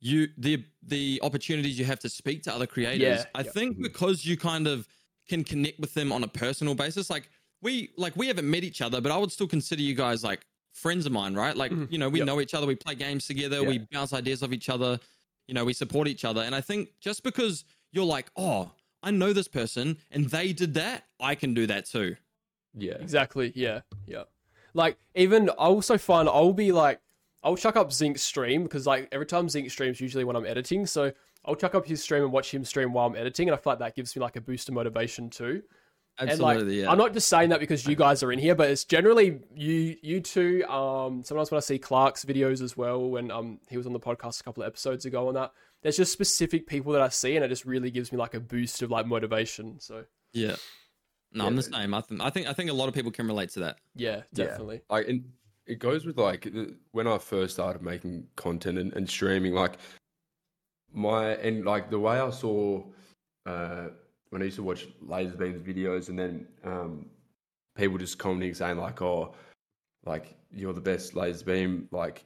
you the the opportunities you have to speak to other creators. Yeah, I yeah. think because you kind of can connect with them on a personal basis, like we like we haven't met each other, but I would still consider you guys like friends of mine, right? Like Mhm. you know we Yep. know each other, we play games together, Yeah. we bounce ideas off each other, you know we support each other, and I think just because you're like, oh, I know this person and they did that, I can do that too. yeah, Exactly. Yeah. Yeah. Like even I also find I'll be like I'll chuck up Zinc's stream because like every time Zinc streams usually when I'm editing, so I'll chuck up his stream and watch him stream while I'm editing, and I feel like that gives me like a boost of motivation too. Absolutely, and like, yeah. I'm not just saying that because you guys are in here, but it's generally you, you two. Um, sometimes when I see Clark's videos as well, when um he was on the podcast a couple of episodes ago on that, there's just specific people that I see, and it just really gives me like a boost of like motivation. So yeah. No, I'm the same. I think I think I think a lot of people can relate to that. yeah, Yeah. definitely. Like, and it goes with like when I first started making content and, and streaming, like my and like the way I saw uh, when I used to watch Lazarbeam's videos, and then um, people just commenting saying like, "Oh, like you're the best Lazarbeam," like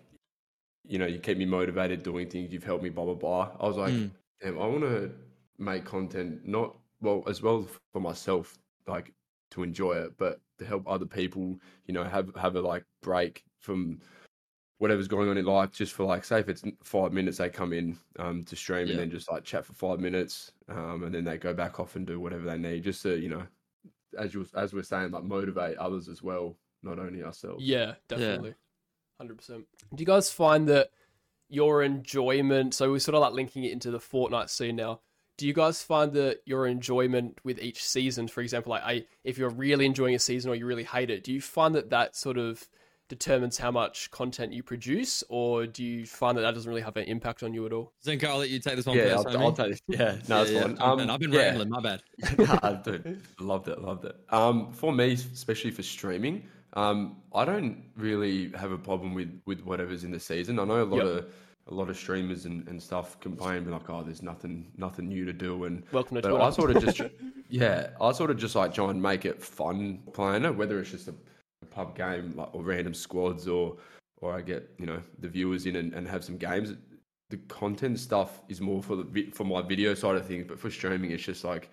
you know, you keep me motivated doing things. You've helped me, blah blah blah. I was like, Mm. damn, I want to make content not well as well for myself, like to enjoy it, but to help other people. You know, have have a like break from whatever's going on in life, just for like, say if it's five minutes, they come in um, to stream Yeah. and then just like chat for five minutes, um, and then they go back off and do whatever they need, just to you know, as you as we're saying, like motivate others as well, not only ourselves. Yeah, definitely. 100%. Do you guys find that your enjoyment, so we're sort of like linking it into the Fortnite scene now. Do you guys find that your enjoyment with each season, for example, like I, if you're really enjoying a season or you really hate it, do you find that that sort of determines how much content you produce, or do you find that that doesn't really have an impact on you at all? Zenko, I'll let you take this one Yeah, first. I'll. I'll take it. Yeah, no, it's Yeah, yeah, fine. jump in. Um, I've been yeah. rambling. My bad. nah, dude, loved it, loved it. Um, for me, especially for streaming, um, I don't really have a problem with with whatever's in the season. I know a lot Yep. of a lot of streamers and, and stuff complain, be like, "Oh, there's nothing nothing new to do," and Welcome to but Twitter. I sort of just yeah, I sort of just like try and make it fun playing it, whether it's just a, a pub game like or random squads or or I get you know the viewers in and, and have some games. The content stuff is more for the for my video side of things, but for streaming, it's just like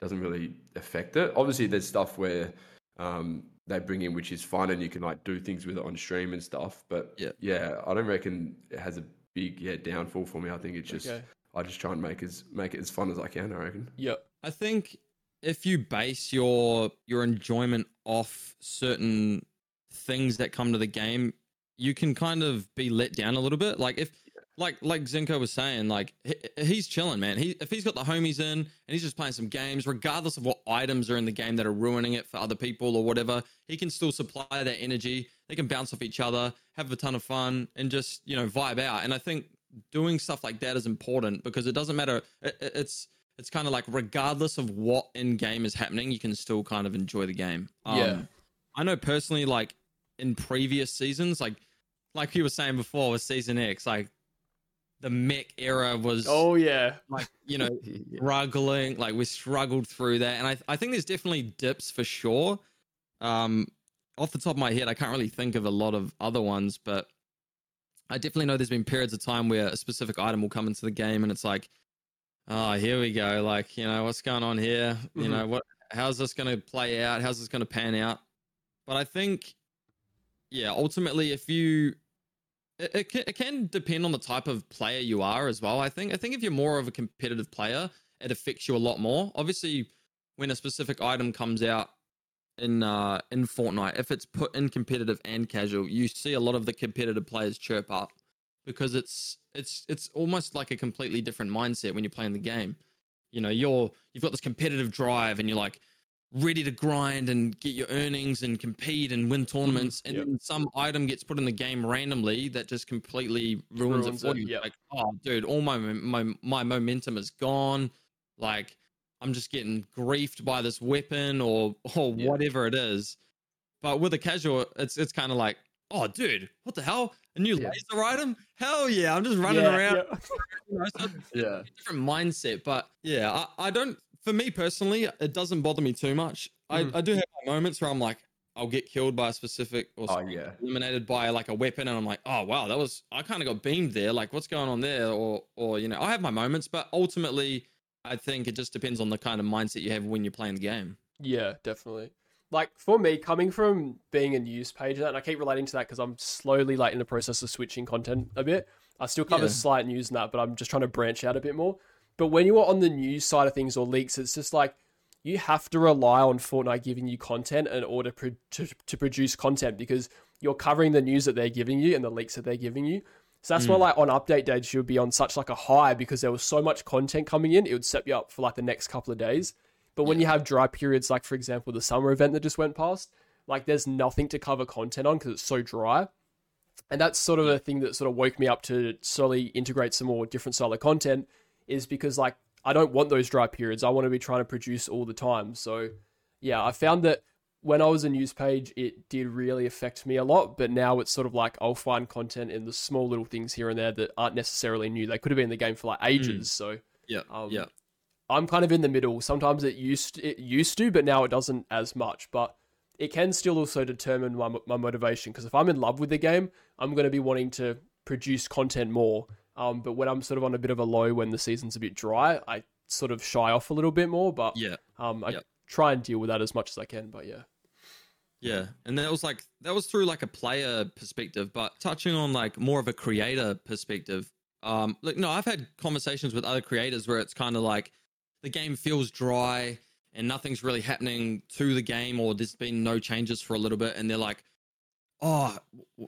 doesn't really affect it. Obviously, there's stuff where um, they bring in which is fun and you can like do things with it on stream and stuff. But Yeah. yeah, I don't reckon it has a big yeah downfall for me. I think it's just Okay. I just try and make as make it as fun as I can. I reckon. Yep. I think if you base your your enjoyment off certain things that come to the game, you can kind of be let down a little bit. Like if like like Zinko was saying, like he, he's chilling, man. He if he's got the homies in and he's just playing some games, regardless of what items are in the game that are ruining it for other people or whatever, he can still supply that energy. They can bounce off each other, have a ton of fun, and just you know vibe out. And I think doing stuff like that is important because it doesn't matter. It, it- it's it's kind of like regardless of what in game is happening, you can still kind of enjoy the game. Um, Yeah. I know personally, like in previous seasons, like like you were saying before with season X, like the mech era was Oh yeah. like you know struggling like we struggled through that and I, I think there's definitely dips for sure um off the top of my head i can't really think of a lot of other ones but i definitely know there's been periods of time where a specific item will come into the game and it's like oh here we go like you know what's going on here you Mhm. know what how's this going to play out how's this going to pan out but i think yeah, ultimately, if you, it, it, can, it can depend on the type of player you are as well. I think. I think if you're more of a competitive player, it affects you a lot more. Obviously, when a specific item comes out in uh, in Fortnite, if it's put in competitive and casual, you see a lot of the competitive players chirp up because it's it's it's almost like a completely different mindset when you're playing the game. You know, you're you've got this competitive drive and you're like ready to grind and get your earnings and compete and win tournaments and yep. then some item gets put in the game randomly that just completely ruins, Ruins it for you. yep. Like, oh dude, all my, my my momentum is gone. Like I'm just getting griefed by this weapon or or Yeah. whatever it is. But with a casual, it's it's kind of like, oh dude, what the hell? A new Yeah. laser item? Hell yeah! I'm just running Yeah, around. yeah. You know, so Yeah. different mindset. But yeah, I, I don't. For me personally, it doesn't bother me too much. Mhm. I, I do have moments where I'm like, I'll get killed by a specific or Oh yeah. eliminated by like a weapon, and I'm like, oh wow, that was I kind of got beamed there. Like, what's going on there? Or or you know, I have my moments, but ultimately, I think it just depends on the kind of mindset you have when you're playing the game. Yeah, definitely. Like for me, coming from being a news page, and I keep relating to that because I'm slowly like in the process of switching content a bit. I still cover Yeah. slight news and that, but I'm just trying to branch out a bit more. But when you are on the news side of things or leaks, it's just like you have to rely on Fortnite giving you content in order pro- to, to produce content because you're covering the news that they're giving you and the leaks that they're giving you. So that's why, Mm. like on update days, you would be on such like a high because there was so much content coming in. It would set you up for like the next couple of days. But when you have dry periods, like for example the summer event that just went past, like there's nothing to cover content on because it's so dry. And that's sort of a thing that sort of woke me up to slowly integrate some more different style of content, is because like I don't want those dry periods. I want to be trying to produce all the time. So yeah, I found that when I was a news page, it did really affect me a lot. But now it's sort of like I'll find content in the small little things here and there that aren't necessarily new. They could have been in the game for like ages. So Yeah, Um, yeah, I'm kind of in the middle. Sometimes it used it used to, but now it doesn't as much. But it can still also determine my my motivation because if I'm in love with the game, I'm going to be wanting to produce content more. Um, but when I'm sort of on a bit of a low when the season's a bit dry, I sort of shy off a little bit more. But yeah. um, I Yep. try and deal with that as much as I can. But yeah, Yeah, and that was like that was through like a player perspective, but touching on like more of a creator perspective. Um, like no, I've had conversations with other creators where it's kind of like the game feels dry and nothing's really happening to the game, or there's been no changes for a little bit, and they're like, "Oh,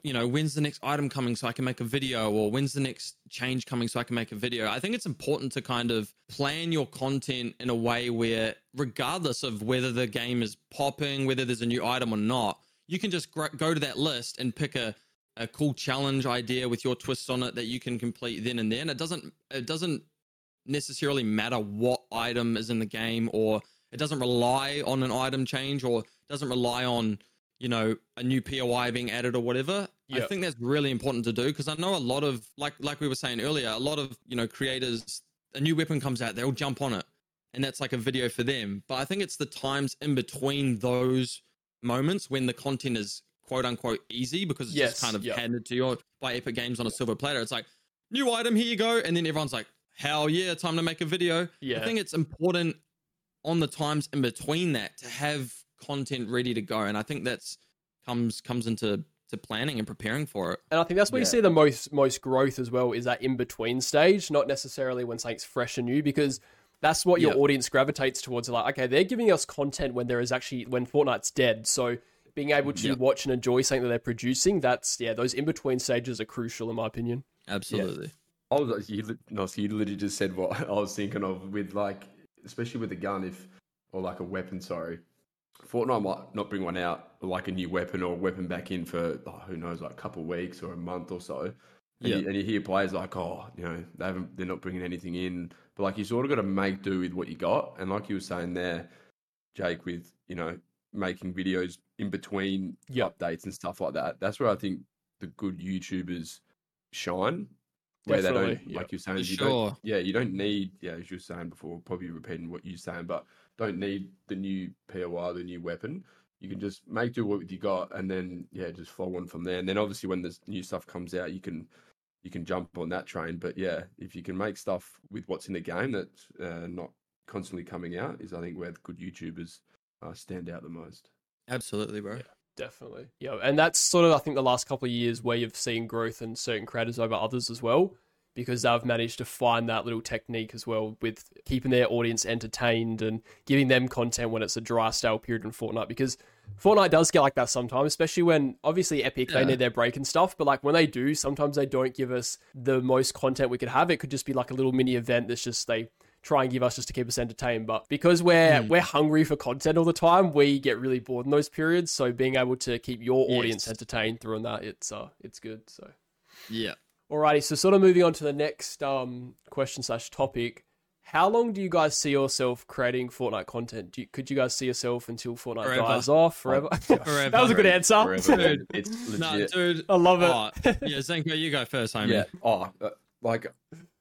you know, when's the next item coming so I can make a video, or when's the next change coming so I can make a video?" I think it's important to kind of plan your content in a way where, regardless of whether the game is popping, whether there's a new item or not, you can just go to that list and pick a a cool challenge idea with your twists on it that you can complete then and then. It doesn't it doesn't necessarily matter what item is in the game or it doesn't rely on an item change or doesn't rely on you know a new POI being added or whatever. I think that's really important to do because I know a lot of like like we were saying earlier, a lot of you know creators a new weapon comes out, they'll jump on it and that's like a video for them. But I think it's the times in between those moments when the content is quote unquote easy because it's Yes, just kind of yep. handed to you by Epic Games on a silver platter. It's like new item, here you go, and then everyone's like, hell yeah, time to make a video. yeah, I think it's important on the times in between that to have content ready to go, and I think that's comes comes into to planning and preparing for it. And I think that's where you see the most most growth as well is that in between stage, not necessarily when something's fresh and new, because that's what your Yep. audience gravitates towards. Like, okay, they're giving us content when there is actually when Fortnite's dead. So being able to Yep. watch and enjoy something that they're producing, that's yeah, those in between stages are crucial in my opinion. Absolutely. I was like, you, no, so you literally just said what I was thinking of with like, especially with a gun, if or like a weapon. Sorry, Fortnite might not bring one out like a new weapon or a weapon back in for oh, who knows, like a couple of weeks or a month or so. And, Yeah. you, and you hear players like, oh, you know, they haven't, they're not bringing anything in. But like, you sort of got to make do with what you got. And like you were saying there, Jake, with you know making videos in between Yep. updates and stuff like that. That's where I think the good YouTubers shine. Where they Definitely, don't, yep. like you're saying, you sure. don't, yeah, you don't need, yeah, as you were saying before, probably repeating what you're saying, but don't need the new POI, the new weapon. You can just make do what you got, and then yeah, just follow on from there. And then obviously when the new stuff comes out, you can you can jump on that train. But yeah, if you can make stuff with what's in the game that's uh, not constantly coming out, is I think where the good YouTubers uh, stand out the most. Absolutely, bro. Yeah. Definitely. Yeah. And that's sort of, I think, the last couple of years where you've seen growth in certain creators over others as well, because they've managed to find that little technique as well with keeping their audience entertained and giving them content when it's a dry stale period in Fortnite. Because Fortnite does get like that sometimes, especially when obviously Epic, they need their break and stuff. But like when they do, sometimes they don't give us the most content we could have. It could just be like a little mini event that's just they try and give us just to keep us entertained. But because we're Mm. we're hungry for content all the time, we get really bored in those periods. So being able to keep your audience Yes. entertained through that, it's uh it's good. So Yeah. Alrighty, so sort of moving on to the next um question slash topic. How long do you guys see yourself creating Fortnite content? Do you, could you guys see yourself until Fortnite Forever. dies off forever? Forever. that was a good answer. Forever, man. Dude. It's No, legit. dude. I love it. Oh, yeah, Zenko, you go first, homie. Yeah. Oh, uh, like,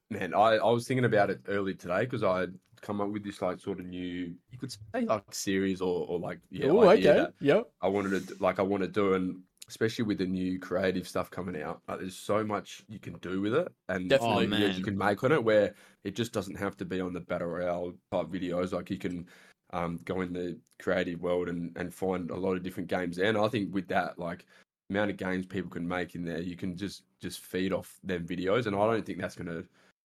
man, I, I was thinking about it early today because I had come up with this like sort of new, you could say like series or, or like yeah, oh, okay. that Yep. I wanted to like I want to do, and especially with the new creative stuff coming out, like, there's so much you can do with it, and Definitely. Oh, man. you can make on it where it just doesn't have to be on the battle royale type videos. Like you can um, go in the creative world and and find a lot of different games there. And I think with that, like the amount of games people can make in there, you can just just feed off them videos, and I don't think that's gonna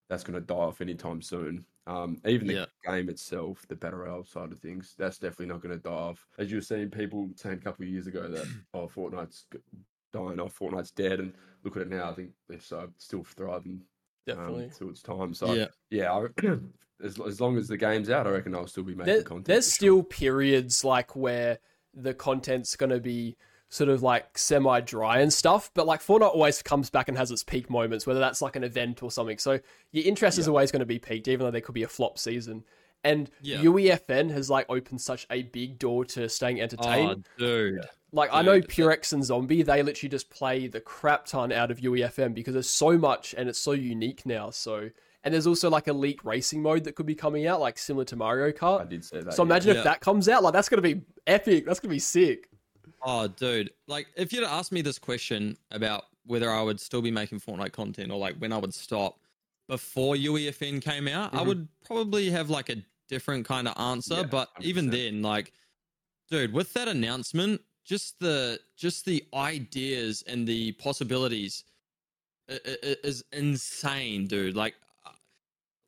that's gonna die off anytime soon. Um, even the Yeah. game itself, the battle royale side of things, that's definitely not going to die off. As you were seeing people saying a couple of years ago that oh, Fortnite's dying off, Fortnite's dead, and look at it now. I think they're so still thriving Definitely. um, till its time. So Yeah. yeah, I, as as long as the game's out, I reckon I'll still be making there, content. there's still sure. periods like where the content's going to be sort of like semi dry and stuff, but like Fortnite always comes back and has its peak moments, whether that's like an event or something. So your interest is always going to be peaked, even though there could be a flop season. And Yeah. UEFN has like opened such a big door to staying entertained. Oh, dude. Like I know Purex and Zombie, they literally just play the crap ton out of UEFN because there's so much and it's so unique now. So and there's also like elite racing mode that could be coming out, like similar to Mario Kart. I Kart. did say that. So imagine Yeah. if that comes out, like that's gonna be epic. That's gonna be sick. Oh, dude. Like, if you'd asked me this question about whether I would still be making Fortnite content or like when I would stop before UEFN came out, I Mhm. would probably have like a different kind of answer. Yeah, but even 100%. then, like, dude, with that announcement, just the just the ideas and the possibilities i- i- i- is insane, dude. Like,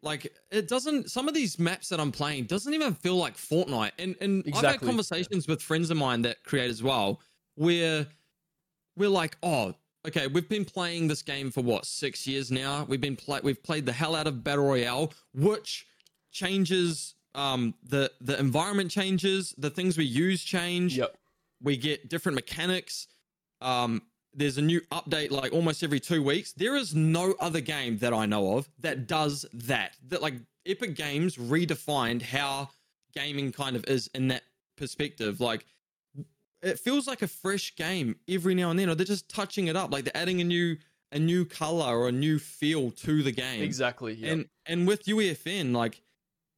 like it doesn't. Some of these maps that I'm playing doesn't even feel like Fortnite. And and I've had Exactly, yeah. conversations with friends of mine that create as well, where we're like, oh, okay, we've been playing this game for what six years now. We've been play, we've played the hell out of battle royale, which changes um the the environment changes, the things we use change Yep. we get different mechanics. Um, there's a new update like almost every two weeks. There is no other game that I know of that does that. That like Epic Games redefined how gaming kind of is in that perspective. Like it feels like a fresh game every now and then, or they're just touching it up, like they're adding a new a new color or a new feel to the game. Exactly. Yep. And and with UEFN, like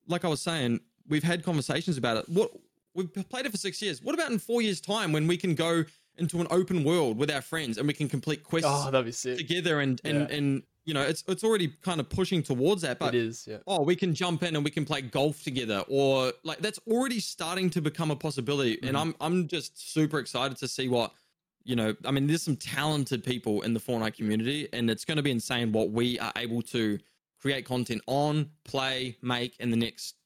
like I was saying, we've had conversations about it. What we've played it for six years. What about in four years' time when we can go into an open world with our friends and we can complete quests oh, that'd be sick. together and and Yeah. and you know it's it's already kind of pushing towards that. But it is. Yeah. oh, we can jump in and we can play golf together, or like that's already starting to become a possibility. And Mhm. I'm I'm just super excited to see what you know. I mean, there's some talented people in the Fortnite community, and it's going to be insane what we are able to create content on, play, make in the next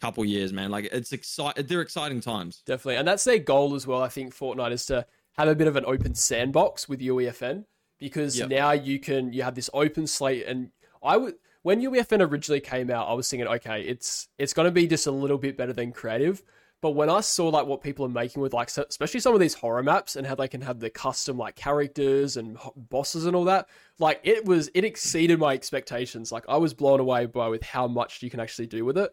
couple years, man. Like it's exciting. They're exciting times. Definitely. And that's their goal as well, I think, Fortnite, is to have a bit of an open sandbox with UEFN because Yep. now you can you have this open slate and I would when UEFN originally came out, I was thinking, okay, it's it's gonna be just a little bit better than creative. But when I saw like what people are making with like especially some of these horror maps and how they can have the custom like characters and bosses and all that, like it was it exceeded my expectations. Like I was blown away by with how much you can actually do with it.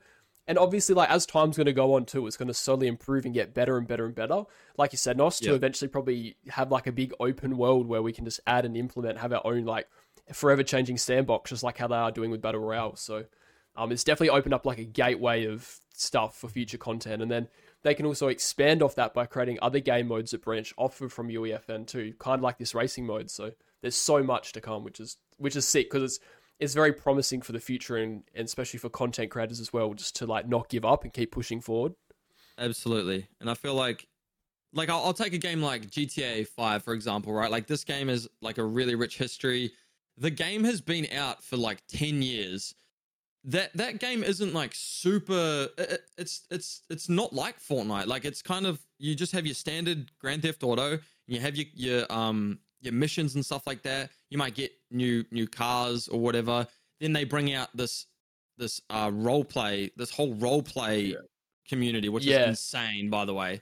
And obviously, like as time's going to go on too, it's going to slowly improve and get better and better and better. Like you said, Nos, to eventually probably have like a big open world where we can just add and implement, have our own like forever changing sandbox, just like how they are doing with Battle Royale. So um, it's definitely opened up like a gateway of stuff for future content. And then they can also expand off that by creating other game modes that branch off from UEFN too, kind of like this racing mode. So there's so much to come, which is which is sick because it's it's very promising for the future and, and especially for content creators as well, just to like not give up and keep pushing forward. Absolutely. And I feel like like I'll, I'll take a game like GTA 5 for example, right? Like this game is like a really rich history. The game has been out for like 10 years. That that game isn't like super it, it's it's it's not like Fortnite. Like it's kind of you just have your standard Grand Theft Auto, and you have your your um your missions and stuff like that. You might get new new cars or whatever. Then they bring out this this uh role play, this whole role play Yeah. community, which Yeah. is insane by the way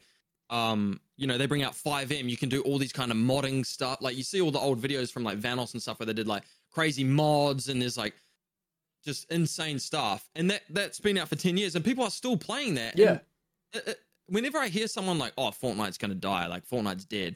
um you know they bring out FiveM you can do all these kind of modding stuff like you see all the old videos from like Vanoss and stuff where they did like crazy mods and there's like just insane stuff and that that's been out for 10 years and people are still playing that Yeah. It- it- whenever i hear someone like oh fortnite's gonna die like fortnite's dead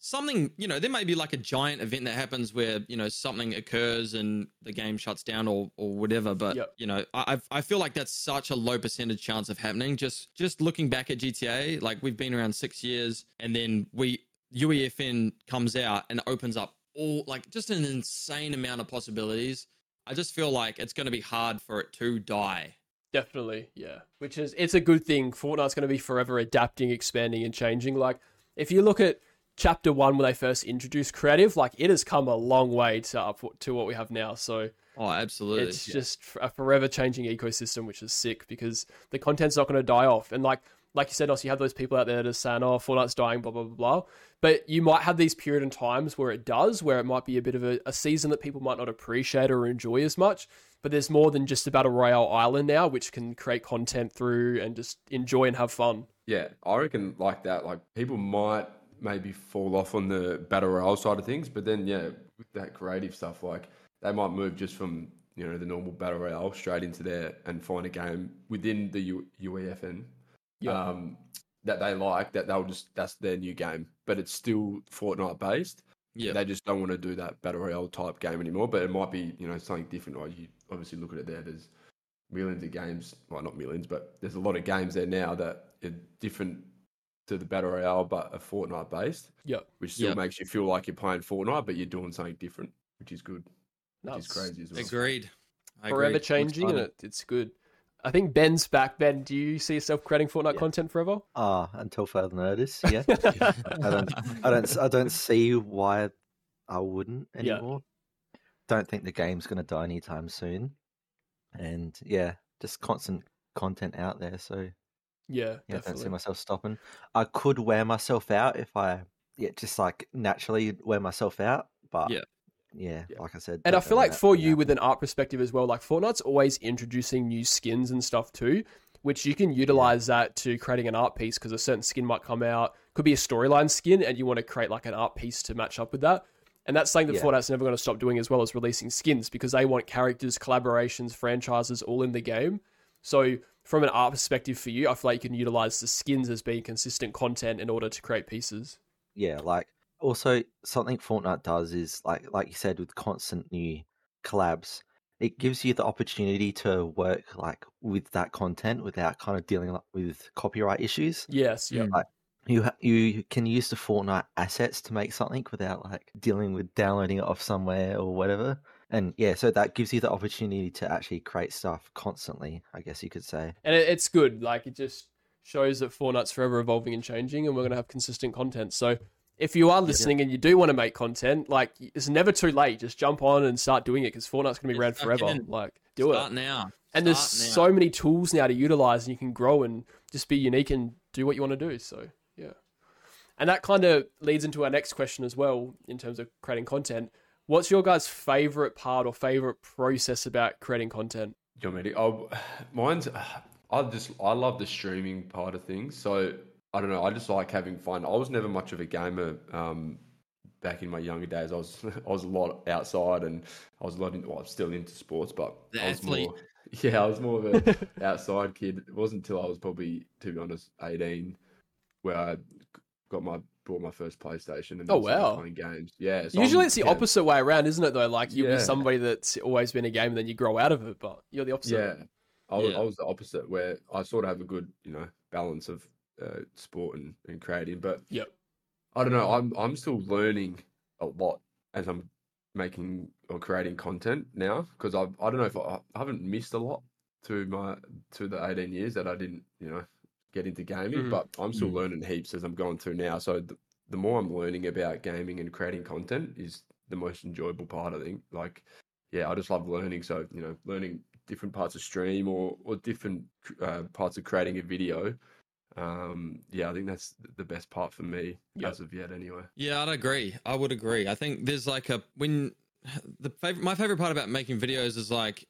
something you know there may be like a giant event that happens where you know something occurs and the game shuts down or or whatever but Yep. you know I i feel like that's such a low percentage chance of happening just just looking back at gta like we've been around six years and then we uefn comes out and opens up all like just an insane amount of possibilities i just feel like it's going to be hard for it to die Definitely, yeah. Which is it's a good thing. Fortnite's going to be forever adapting, expanding, and changing. Like if you look at chapter one when they first introduced creative, like it has come a long way to up to what we have now. So oh absolutely it's just a forever changing ecosystem, which is sick because the content's not going to die off. And like like you said, also you have those people out there that are saying, "Oh, Fortnite's dying," blah blah blah blah. But you might have these period in times where it does, where it might be a bit of a, a season that people might not appreciate or enjoy as much. But there's more than just about a battle royale island now, which can create content through and just enjoy and have fun. Yeah, I reckon like that. Like people might maybe fall off on the battle royale side of things, but then yeah, with that creative stuff, like they might move just from you know the normal battle royale straight into there and find a game within the U- UEFN Yeah. um, that they like that they'll just that's their new game, but it's still Fortnite based. yeah They just don't want to do that battle royale type game anymore. But it might be you know something different. Like you obviously look at it there. There's millions of games. Well, not millions, but there's a lot of games there now that are different to the battle royale, but a Fortnite based. Yep. Which still Yeah. makes you feel like you're playing Fortnite, but you're doing something different, which is good. Which Nuts. is crazy as well. agreed I Forever agree. changing, and it, it's good. I think Ben's back. Ben, do you see yourself creating Fortnite Yeah. content forever? Ah, until further notice. Yeah. I don't, I don't, I don't see why I wouldn't Yeah. anymore. Don't think the game's going to die anytime soon. And yeah, just constant content out there. So Yeah, yeah, I don't see myself stopping. I could wear myself out if I, yeah, just like naturally wear myself out. But Yeah. yeah, Yeah. like I said, And I feel like for you, happen. with an art perspective as well, like Fortnite's always introducing new skins and stuff too, which you can utilize that to creating an art piece because a certain skin might come out, could be a storyline skin, and you want to create like an art piece to match up with that. And that's something that Yeah. Fortnite's never going to stop doing as well as releasing skins because they want characters, collaborations, franchises all in the game. So from an art perspective for you, I feel like you can utilize the skins as being consistent content in order to create pieces. yeah, like also something Fortnite does is like like you said with constant new collabs, it gives you the opportunity to work like with that content without kind of dealing with copyright issues. Yes, yeah. Mm. You ha- you can use the Fortnite assets to make something without like dealing with downloading it off somewhere or whatever. And yeah, so that gives you the opportunity to actually create stuff constantly, I guess you could say. and it, it's good. Like it just shows that Fortnite's forever evolving and changing, and we're going to have consistent content. So if you are listening and you do want to make content, like it's never too late. Just jump on and start doing it because Fortnite's going to be Get around forever. in. Like do Start it. now And there's now. so many tools now to utilize, and you can grow and just be unique and do what you want to do. So yeah, and that kind of leads into our next question as well in terms of creating content. What's your guys' favorite part or favorite process about creating content? Do you want me to? Oh, mine's. I just I love the streaming part of things. So I don't know. I just like having fun. I was never much of a gamer. Um, back in my younger days, I was I was a lot outside, and I was a lot. In, well, I'm still into sports, but The I was athlete. more. Yeah, I was more of a outside kid. It wasn't until I was probably, to be honest, 18, where I got my bought my first PlayStation and Oh, wow. playing games. Yeah, so Usually I'm- it's the yeah. opposite way around, isn't it? Though, like you'll be somebody that's always been a game, and then you grow out of it. But you're the opposite. Yeah, I was, Yeah. I was the opposite, where I sort of have a good, you know, balance of uh, sport and, and creating. But Yep. I don't know. I'm I'm still learning a lot as I'm making or creating content now because I I don't know if I, I haven't missed a lot to my to the 18 years that I didn't, you know, get into gaming, Mhm. but I'm still Mm. learning heaps as I'm going through now. So the, the more I'm learning about gaming and creating content is the most enjoyable part. I think. Like, yeah, I just love learning. So you know, learning different parts of stream or or different uh, parts of creating a video. Um, yeah, I think that's the best part for me Yep. as of yet, anyway. Yeah, I'd agree. I would agree. I think there's like a when the favorite my favorite part about making videos is like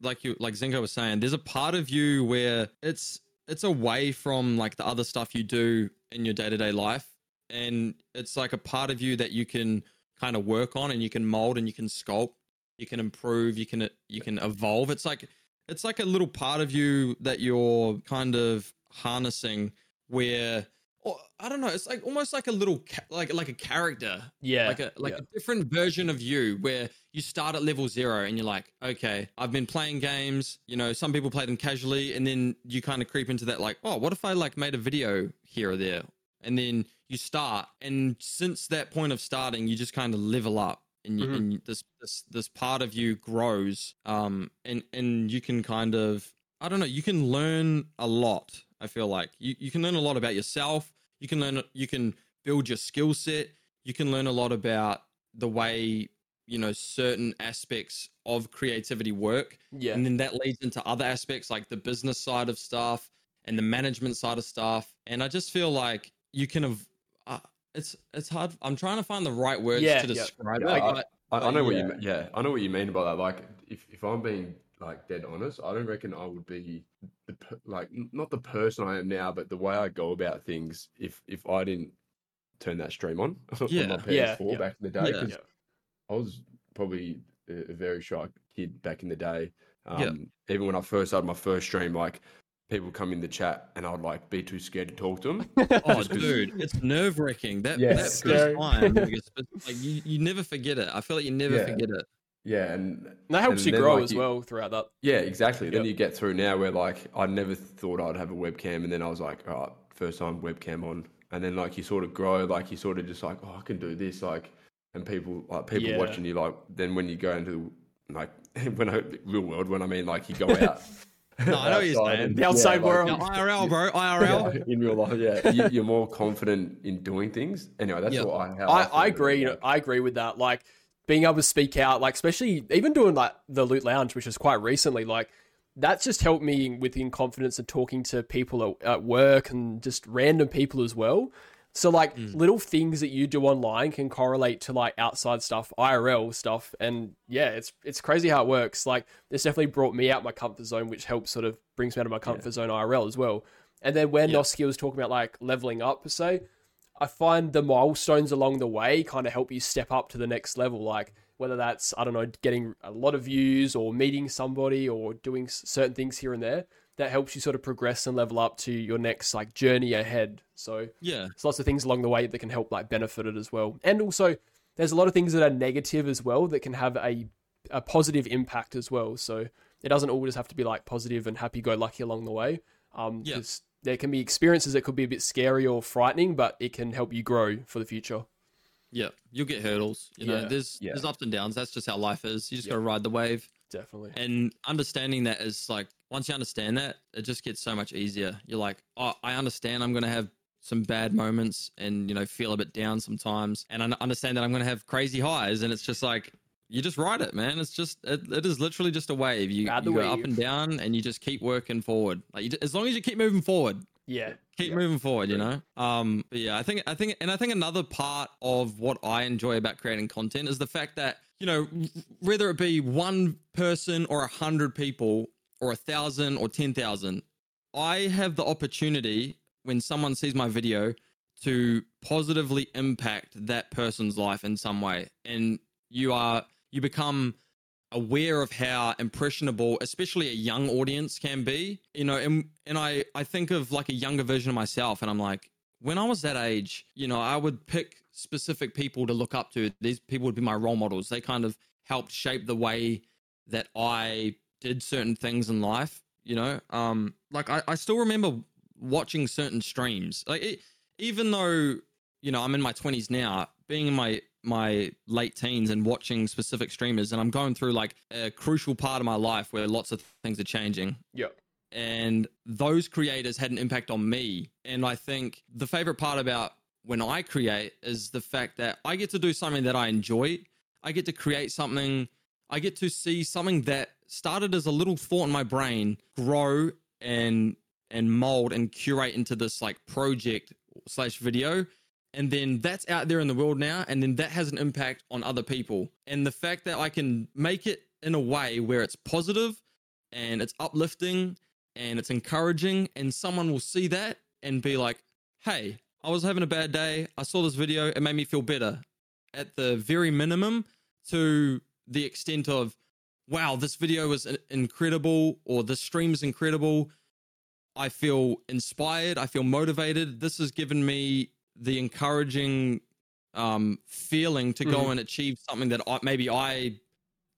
like you like Zinko was saying, there's a part of you where it's it's away from like the other stuff you do in your day-to-day life and it's like a part of you that you can kind of work on and you can mold and you can sculpt, you can improve, you can you can evolve. It's like it's like a little part of you that you're kind of harnessing where or I don't know, it's like almost like a little ca- like like a character Yeah. like a like yeah. a different version of you where you start at level zero and you're like okay i've been playing games you know some people play them casually and then you kind of creep into that like oh what if i like made a video here or there and then you start and since that point of starting you just kind of level up and, you, Mhm. and this this this part of you grows um and and you can kind of i don't know you can learn a lot i feel like you, you can learn a lot about yourself you can learn you can build your skill set you can learn a lot about the way you know certain aspects of creativity work yeah. and then that leads into other aspects like the business side of stuff and the management side of stuff and i just feel like you can have uh, it's it's hard i'm trying to find the right words Yeah, to describe Yeah, it I- I, I But know what you mean. Yeah, I know what you mean about that. Like, if, if I'm being like dead honest, I don't reckon I would be the like not the person I am now, but the way I go about things. If if I didn't turn that stream on Yeah. on my PS4 Yeah, yeah. back in the day, Yeah. I was probably a, very shy kid back in the day. Um. Even when I first started my first stream, like people come in the chat and I'd like be too scared to talk to them. oh dude it's nerve-wracking that, Yeah, that it's first time like, you, you never forget it i feel like you never forget it Yeah, and And that helps and you then, grow like, as you- well throughout that. Yeah, exactly. Then you get through now where like I never thought I'd have a webcam, and then I was like, all right, first time webcam on, and then like you sort of grow, like you sort of just like, oh, I can do this, like, and people like people Yeah. watching you, like, then when you go into like when I real world, when I mean like you go out. No, I know what you're saying. and- The outside like, world. Yeah, irl bro irl in real life, yeah, you, you're more confident in doing things. Anyway, that's Yeah. what I. How I, feel I about agree. it. I agree with that. Like being able to speak out, like especially even doing like the Loot Lounge, which was quite recently, like that's just helped me within confidence and talking to people at, at work and just random people as well. So like mm. little things that you do online can correlate to like outside stuff, IRL stuff, and yeah, it's it's crazy how it works. Like it's definitely brought me out my comfort zone, which helps sort of brings me out of my comfort zone IRL as well. And then when Yeah. Noski was talking about like leveling up per se, I find the milestones along the way kind of help you step up to the next level. Like whether that's I don't know, getting a lot of views or meeting somebody or doing certain things here and there, that helps you sort of progress and level up to your next like journey ahead. So yeah there's lots of things along the way that can help like benefit it as well. And also there's a lot of things that are negative as well that can have a a positive impact as well. So it doesn't always have to be like positive and happy go lucky along the way. Um, Yeah. There can be experiences that could be a bit scary or frightening, but it can help you grow for the future. Yeah, you'll get hurdles. You know, Yeah, there's yeah. there's ups and downs. That's just how life is. You just Yeah. got to ride the wave. Definitely. And understanding that is like once you understand that, it just gets so much easier. You're like, oh, I understand. I'm gonna have some bad moments and you know feel a bit down sometimes, and I understand that I'm gonna have crazy highs. And it's just like you just ride it, man. It's just it, it is literally just a wave. You, you go up and down, and you just keep working forward. Like you, as long as you keep moving forward, Yeah. keep Yeah. moving forward you know um but yeah i think i think and i think another part of what i enjoy about creating content is the fact that you know whether it be one person or a hundred people or a thousand or ten thousand i have the opportunity when someone sees my video to positively impact that person's life in some way and you are you become aware of how impressionable especially a young audience can be you know and and i i think of like a younger version of myself and i'm like when i was that age you know i would pick specific people to look up to. These people would be my role models. They kind of helped shape the way that i did certain things in life you know? Um like i, I still remember watching certain streams. Like it, even though you know i'm in my 20s now being in my my late teens and watching specific streamers and i'm going through like a crucial part of my life where lots of things are changing Yeah and those creators had an impact on me. And I think the favorite part about when I create is the fact that I get to do something that I enjoy. I get to create something, I get to see something that started as a little thought in my brain grow and and mold and curate into this like project slash video and then that's out there in the world now and then that has an impact on other people. And the fact that i can make it in a way where it's positive and it's uplifting and it's encouraging and someone will see that and be like hey i was having a bad day. I saw this video. It made me feel better. At the very minimum to the extent of wow this video was incredible or this stream is incredible. I feel inspired. I feel motivated. This has given me the encouraging um, feeling to go Mhm. and achieve something that I, maybe I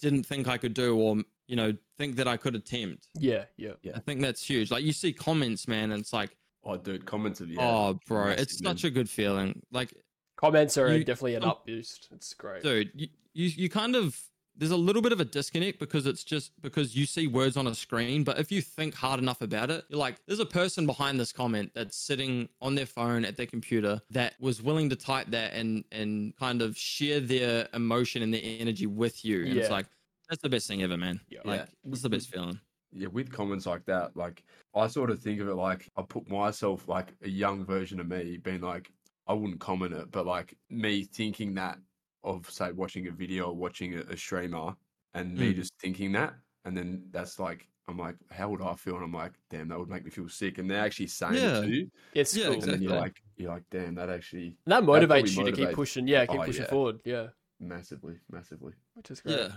didn't think I could do, or you know, think that I could attempt. Yeah, yeah. I think that's huge. Like you see comments, man, and it's like, Oh, dude, comments of yeah. oh, bro, massive, it's man. such a good feeling. Like, Comments are You- definitely an um, up boost. It's great. dude, you, you you kind of there's a little bit of a disconnect because it's just because you see words on a screen, but if you think hard enough about it, you're like, there's a person behind this comment that's sitting on their phone at their computer that was willing to type that and and kind of share their emotion and their energy with you. And it's like that's the best thing ever, man. Yeah. Like Yeah. it's the best feeling. yeah, with comments like that, like I sort of think of it like I put myself like a young version of me being like, I wouldn't comment it, but like me thinking that of say watching a video or watching a, a streamer and me Mm. just thinking that, and then that's like I'm like, how would I feel? And I'm like, damn, that would make me feel sick. And they're actually saying Yeah. it to you, It's Yeah, cool. and then you're like, you're like, damn, that actually And that probably motivates you to keep pushing. Yeah, keep Oh, pushing yeah. forward. Yeah, massively, massively. which is great. Yeah.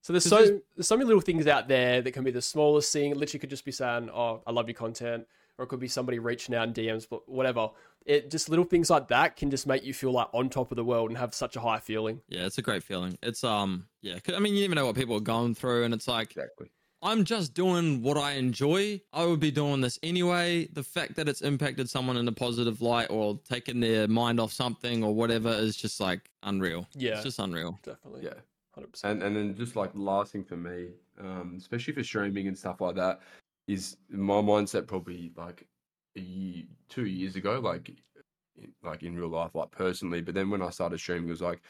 So there's so there's- there's so many little things out there that can be the smallest thing. It literally could just be saying, "Oh, I love your content," or it could be somebody reaching out in DMs, but whatever. It just little things like that can just make you feel like on top of the world and have such a high feeling. Yeah, it's a great feeling. It's um, yeah. 'cause, I mean, you never know what people are going through, and it's like Exactly. I'm just doing what I enjoy. I would be doing this anyway. The fact that it's impacted someone in a positive light or taken their mind off something or whatever is just like unreal. Yeah. It's just unreal. Definitely. Yeah. Hundred percent. And and then just like the last thing for me, um, especially for streaming and stuff like that, is my mindset probably like a year, two years ago, like in- like in real life, like personally. But then when I started streaming, it was like,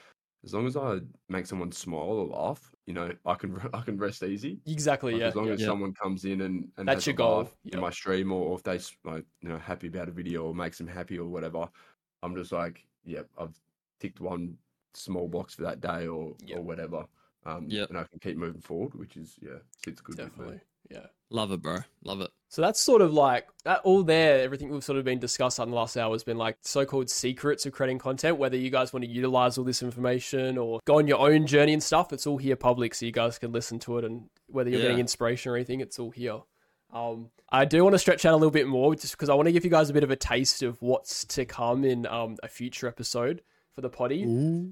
as long as I make someone smile or laugh, you know, I can I can rest easy. Exactly. Like, yeah. as long yeah. as Yeah. someone comes in and, and That's has your a goal, laugh yep. in my stream, or, or if they like you know happy about a video or makes them happy or whatever, I'm just like, yeah, I've ticked one small box for that day or Yep. or whatever. Um, and I can keep moving forward, which is yeah, it's good. Definitely. Yeah. Love it, bro. Love it. So that's sort of like that all there. Everything we've sort of been discussed on the last hour has been like so-called secrets of creating content. Whether you guys want to utilize all this information or go on your own journey and stuff, it's all here public, so you guys can listen to it. And whether you're getting inspiration or anything, it's all here. Um, I do want to stretch out a little bit more, just because I want to give you guys a bit of a taste of what's to come in um, a future episode for the potty.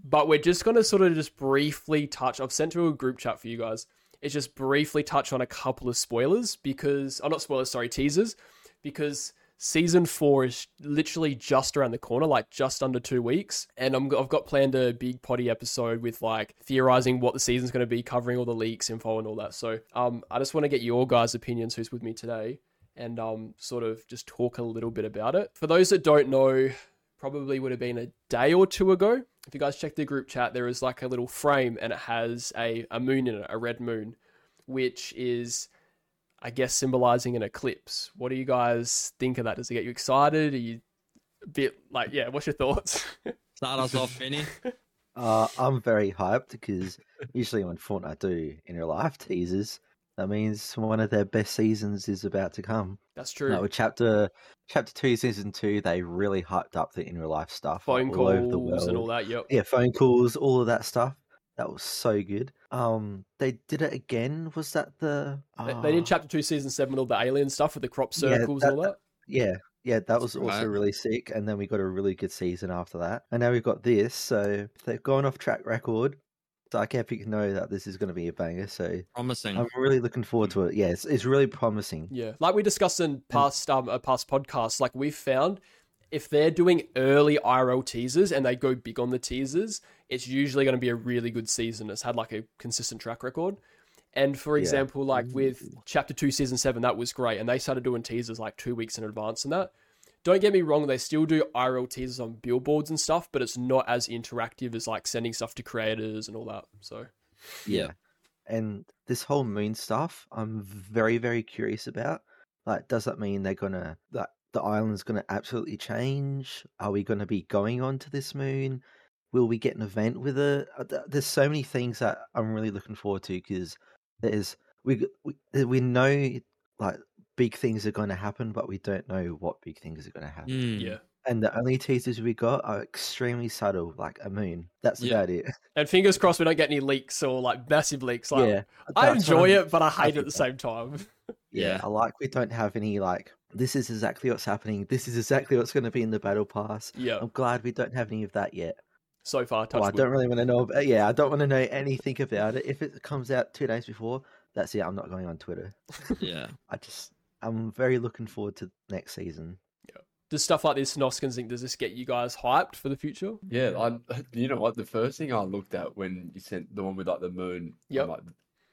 But we're just going to sort of just briefly touch. I've sent to a group chat for you guys. It's just briefly touch on a couple of spoilers because, oh, not spoilers, sorry, teasers, because season four is literally just around the corner, like just under two weeks. And I'm, I've got planned a big potty episode with like theorizing what the season's going to be, covering all the leaks, info, and all that. So um, I just want to get your guys' opinions, who's with me today, and um, sort of just talk a little bit about it. For those that don't know, probably would have been a day or two ago. If you guys check the group chat, there is like a little frame and it has a, a moon in it, a red moon, which is, I guess, symbolizing an eclipse. What do you guys think of that? Does it get you excited? Are you a bit like, yeah, what's your thoughts? Start us off, Benny. Uh, I'm very hyped because usually when Fortnite do in real life teasers, that means one of their best seasons is about to come. That's true. Like with chapter chapter two, season two, they really hyped up the in real life stuff, Phone like, all over the calls and all that. Yep. Yeah, phone calls, all of that stuff. That was so good. Um, they did it again. Was that the? They, they did ah, chapter two, season seven, with all the alien stuff with the crop Yeah, circles and all that- that. Yeah, yeah, that was right. also really sick. And then we got a really good season after that. And now we've got this. So if they've gone off track record. Dark Epic know that this is going to be a banger. So Promising. I'm really looking forward to it. Yeah, it's, it's really promising. Yeah, like we discussed in past um uh, past podcasts, like we've found if they're doing early IRL teasers and they go big on the teasers, it's usually going to be a really good season. It's had like a consistent track record. And for Yeah. example, like with chapter two, season seven, that was great. And they started doing teasers like two weeks in advance and that. Don't get me wrong, they still do IRL teasers on billboards and stuff, but it's not as interactive as like sending stuff to creators and all that. So Yeah. And this whole moon stuff, I'm very, very curious about. Like, does that mean they're gonna that the island's gonna absolutely change? Are we gonna be going on to this moon? Will we get an event with it? Uh, There's so many things that I'm really looking forward to because there's we we we know like big things are going to happen, but we don't know what big things are going to happen. Mm. yeah. And the only teasers we got are extremely subtle, like a moon. That's Yeah. about it. And fingers crossed we don't get any leaks or like massive leaks. Like yeah, I enjoy it, but I hate it at the same time. Yeah, Yeah. I like we don't have any like this is exactly what's happening. This is exactly what's going to be in the battle pass. yeah. I'm glad we don't have any of that yet. So far, touch Oh, I don't really want to know. About, yeah, I don't want to know anything about it. If it comes out two days before, that's it. I'm not going on Twitter. Yeah. I just I'm very looking forward to next season. Does stuff like this, Noskins, think does this get you guys hyped for the future? Yeah, I. You know what? The first thing I looked at when you sent the one with like the moon, on, Yep. like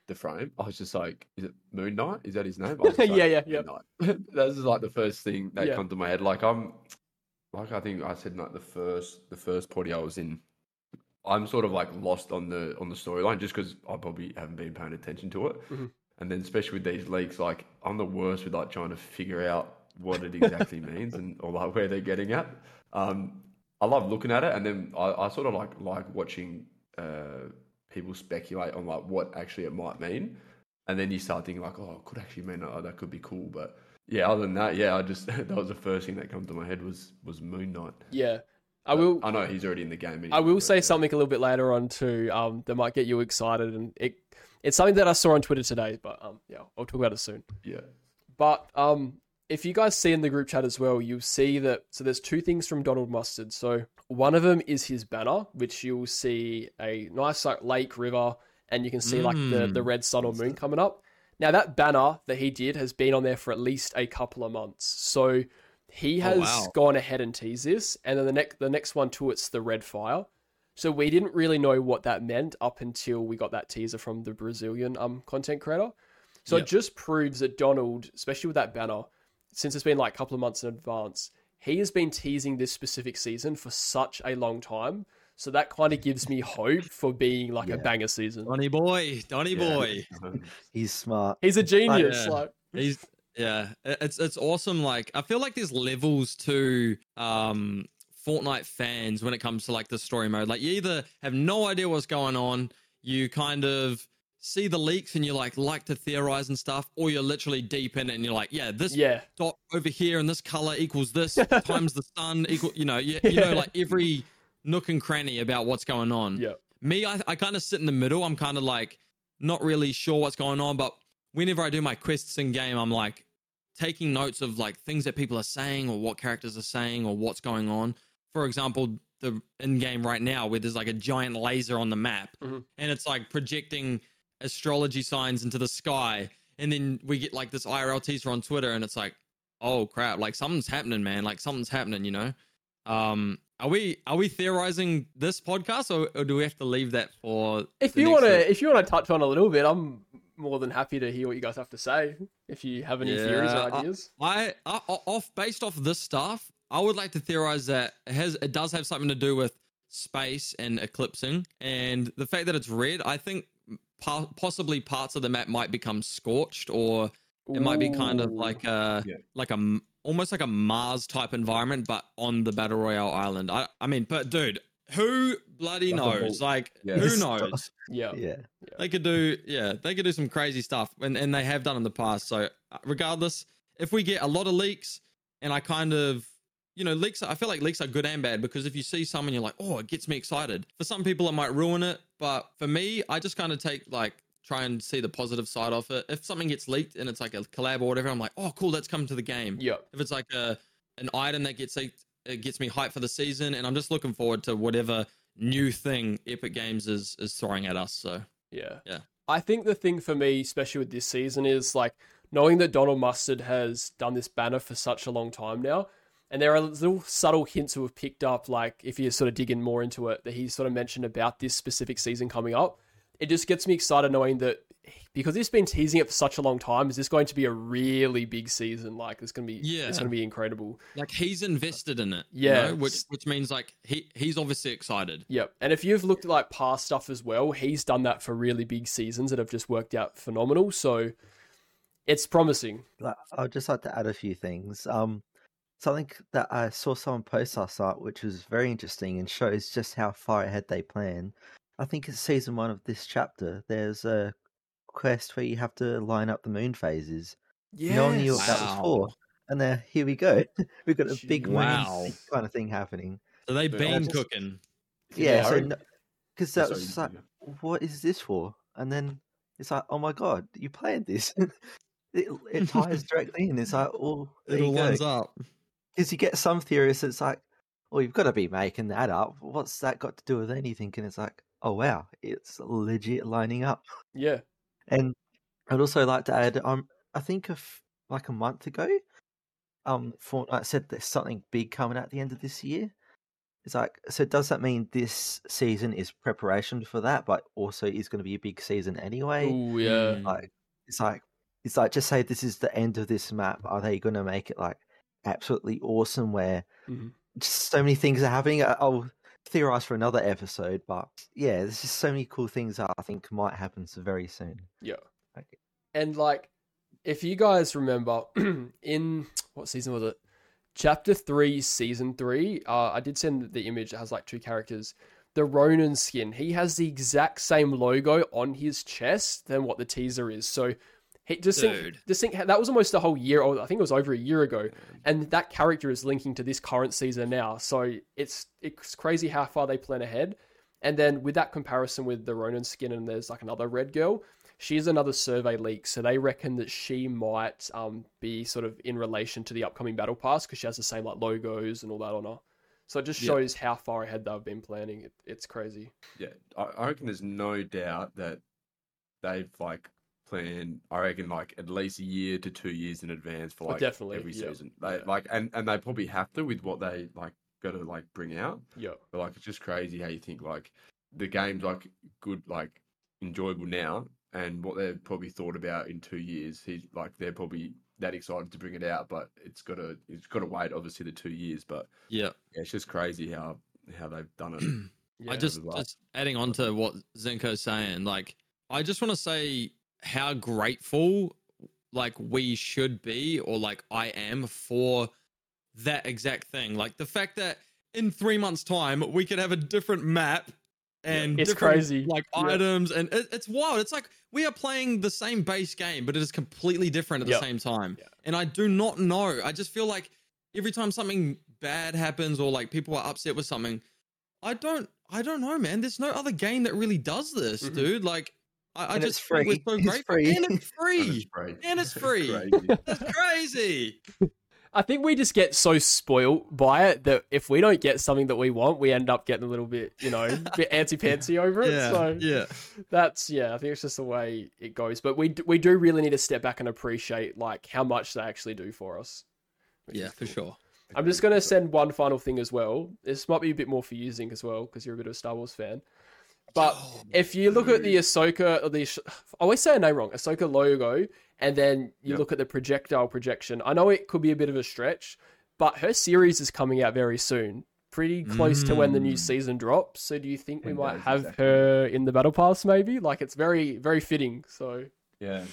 the frame, I was just like, "Is it Moon Knight? Is that his name?" I was just Yeah, yeah, yeah. Knight." That's just like the first thing that Yeah. come to my head. Like I'm, like I think I said like the first the first party I was in. I'm sort of like lost on the on the storyline just because I probably haven't been paying attention to it, Mhm. And then especially with these leaks, like I'm the worst with like trying to figure out what it exactly means and or like where they're getting at. Um, I love looking at it, and then I, I sort of like like watching uh, people speculate on like what actually it might mean, and then you start thinking like, oh, it could actually mean oh, that could be cool, but yeah, other than that, yeah, I just that was the first thing that came to my head was was Moon Knight. Yeah. I will. I know he's already in the game. Anyway, I will say something a little bit later on too. Um, that might get you excited, and it it's something that I saw on Twitter today. But um, yeah, I'll talk about it soon. Yeah, But um, if you guys see in the group chat as well, you'll see that. So there's two things from Donald Mustard. So one of them is his banner, which you'll see a nice like lake, river, and you can see like the Mm. the red sun or moon coming up. Now that banner that he did has been on there for at least a couple of months. So he Oh, has wow. gone ahead and teased this, and then the next the next one too, it's the red fire. So we didn't really know what that meant up until we got that teaser from the Brazilian um content creator. So Yep. it just proves that Donald, especially with that banner, since it's been like a couple of months in advance, he has been teasing this specific season for such a long time. So that kind of gives me hope for being like a banger season. Donny boy, Donny Yeah. boy. He's smart. He's a genius. Yeah. Like He's yeah, it's it's awesome. Like I feel like there's levels to um Fortnite fans when it comes to like the story mode. Like you either have no idea what's going on, you kind of see the leaks and you like like to theorize and stuff, or you're literally deep in it and you're like, yeah, this yeah, dot over here and this color equals this times the sun equal. You know, you, you know like every nook and cranny about what's going on. yeah, Me, I, I kind of sit in the middle. I'm kind of like not really sure what's going on, but whenever I do my quests in game, I'm like taking notes of like things that people are saying or what characters are saying or what's going on. For example, the in game right now where there's like a giant laser on the map Mhm. and it's like projecting astrology signs into the sky. And then we get like this IRL teaser on Twitter and it's like, oh crap, like something's happening, man. Like something's happening, you know? Um, are we are we theorizing this podcast or, or do we have to leave that for If the you want to if you want to touch on a little bit, I'm more than happy to hear what you guys have to say. If you have any theories or ideas, I, I off based off this stuff, I would like to theorize that it has it does have something to do with space and eclipsing, and the fact that it's red. I think po- possibly parts of the map might become scorched, or it might be kind of like a Yeah. like a almost like a Mars type environment, but on the battle royale island. I I mean, but dude, who bloody Like knows? Like Yeah. who knows? yeah, Yeah. they could do yeah they could do some crazy stuff and, and they have done in the past so uh, regardless if we get a lot of leaks and i kind of you know leaks i feel like leaks are good and bad because if you see some and you're like oh it gets me excited for some people it might ruin it but for me i just kind of take like try and see the positive side of it if something gets leaked and it's like a collab or whatever i'm like oh cool that's coming to the game yeah. if it's like a an item that gets leaked, it gets me hyped for the season and i'm just looking forward to whatever new thing epic games is is throwing at us so Yeah. Yeah. I think the thing for me, especially with this season, is like knowing that Donald Mustard has done this banner for such a long time now. And there are little subtle hints we've picked up, like if you sort of dig in more into it, that he sort of mentioned about this specific season coming up. It just gets me excited knowing that because it's been teasing it for such a long time, is this going to be a really big season? Like it's gonna be Yeah. it's gonna be incredible. Like he's invested in it. you Yeah. know, which which means like he he's obviously excited. Yep. And if you've looked at like past stuff as well, he's done that for really big seasons that have just worked out phenomenal. So it's promising. I'd just like to add a few things. Um, something that I saw someone post last night, which was very interesting and shows just how far ahead they plan. I think it's season one of this chapter. There's a quest where you have to line up the moon phases. Yeah. No one knew what that was for. And there, here we go. We've got a big Wow. moon kind of thing happening. So they Yeah, been just- cooking. Yeah, Yeah, so I- because oh, that Sorry, was just like, what is this for? And then it's like, oh my god, you planned this. it, it ties directly in. It's like, well, there It all you go. lines up. Because you get some theorists, it's like, well, you've got to be making that up. What's that got to do with anything? And it's like, oh wow, it's legit lining up. Yeah. And I'd also like to add, um, I think of like a month ago, um, Fortnite said there's something big coming at the end of this year. It's like, so does that mean this season is preparation for that, but also is going to be a big season anyway? Oh yeah. Mm. Like, it's like, it's like just say this is the end of this map. Are they going to make it like absolutely awesome? Where Mhm. just so many things are happening. I- I'll theorize for another episode, but yeah, there's just so many cool things that I think might happen so very soon. Yeah. Okay. And like, if you guys remember, in what season was it? Chapter three, season three. Uh, I did send the image that has like two characters. The Ronin skin. He has the exact same logo on his chest than what the teaser is. So, he just think, just think that was almost a whole year. Or I think it was over a year ago, and that character is linking to this current season now. So it's it's crazy how far they plan ahead. And then with that comparison with the Ronin skin, and there's like another red girl, she's another survey leak. So they reckon that she might um, be sort of in relation to the upcoming battle pass because she has the same like logos and all that on her. So it just Yeah. shows how far ahead they've been planning. It, it's crazy. Yeah, I, I reckon there's no doubt that they've like planned. I reckon like at least a year to two years in advance for Oh, like definitely, every yeah, season. They yeah. like and and they probably have to with what they like got to like bring out. Yeah. But like it's just crazy how you think like the game's like good, like enjoyable now, and what they've probably thought about in two years. He's like they're probably that excited to bring it out, but it's got to it's got to wait obviously the two years. But Yeah. yeah, it's just crazy how how they've done it. Yeah. I just just adding on to what Zinko's saying, like I just want to say how grateful like we should be or like I am for that exact thing. Like the fact that in three months' time we could have a different map and It's crazy. like Yeah. items and it, it's wild. It's like we are playing the same base game, but it is completely different at Yep. the same time. Yeah. And I do not know. I just feel like every time something bad happens or like people are upset with something, I don't I don't know, man. There's no other game that really does this, Mhm. dude. Like I, I just it's think free. we're so It's grateful. free. And it's free. free. And it's free. Crazy. That's crazy. I think we just get so spoiled by it that if we don't get something that we want, we end up getting a little bit, you know, a bit antsy pantsy over it. so yeah. that's yeah, I think it's just the way it goes. But we d- we do really need to step back and appreciate like how much they actually do for us. Yeah, is for sure. I'm just gonna send one final thing as well. This might be a bit more for you, Zink, as well, because you're a bit of a Star Wars fan. But Oh, if you look at the Ahsoka, or the I always say her name wrong, Ahsoka logo, and then you Yep. look at the projectile projection, I know it could be a bit of a stretch, but her series is coming out very soon, pretty close to when the new Mm. season drops. So do you think we 10 might have exactly. her in the battle pass? Maybe like it's very very fitting. So Yeah.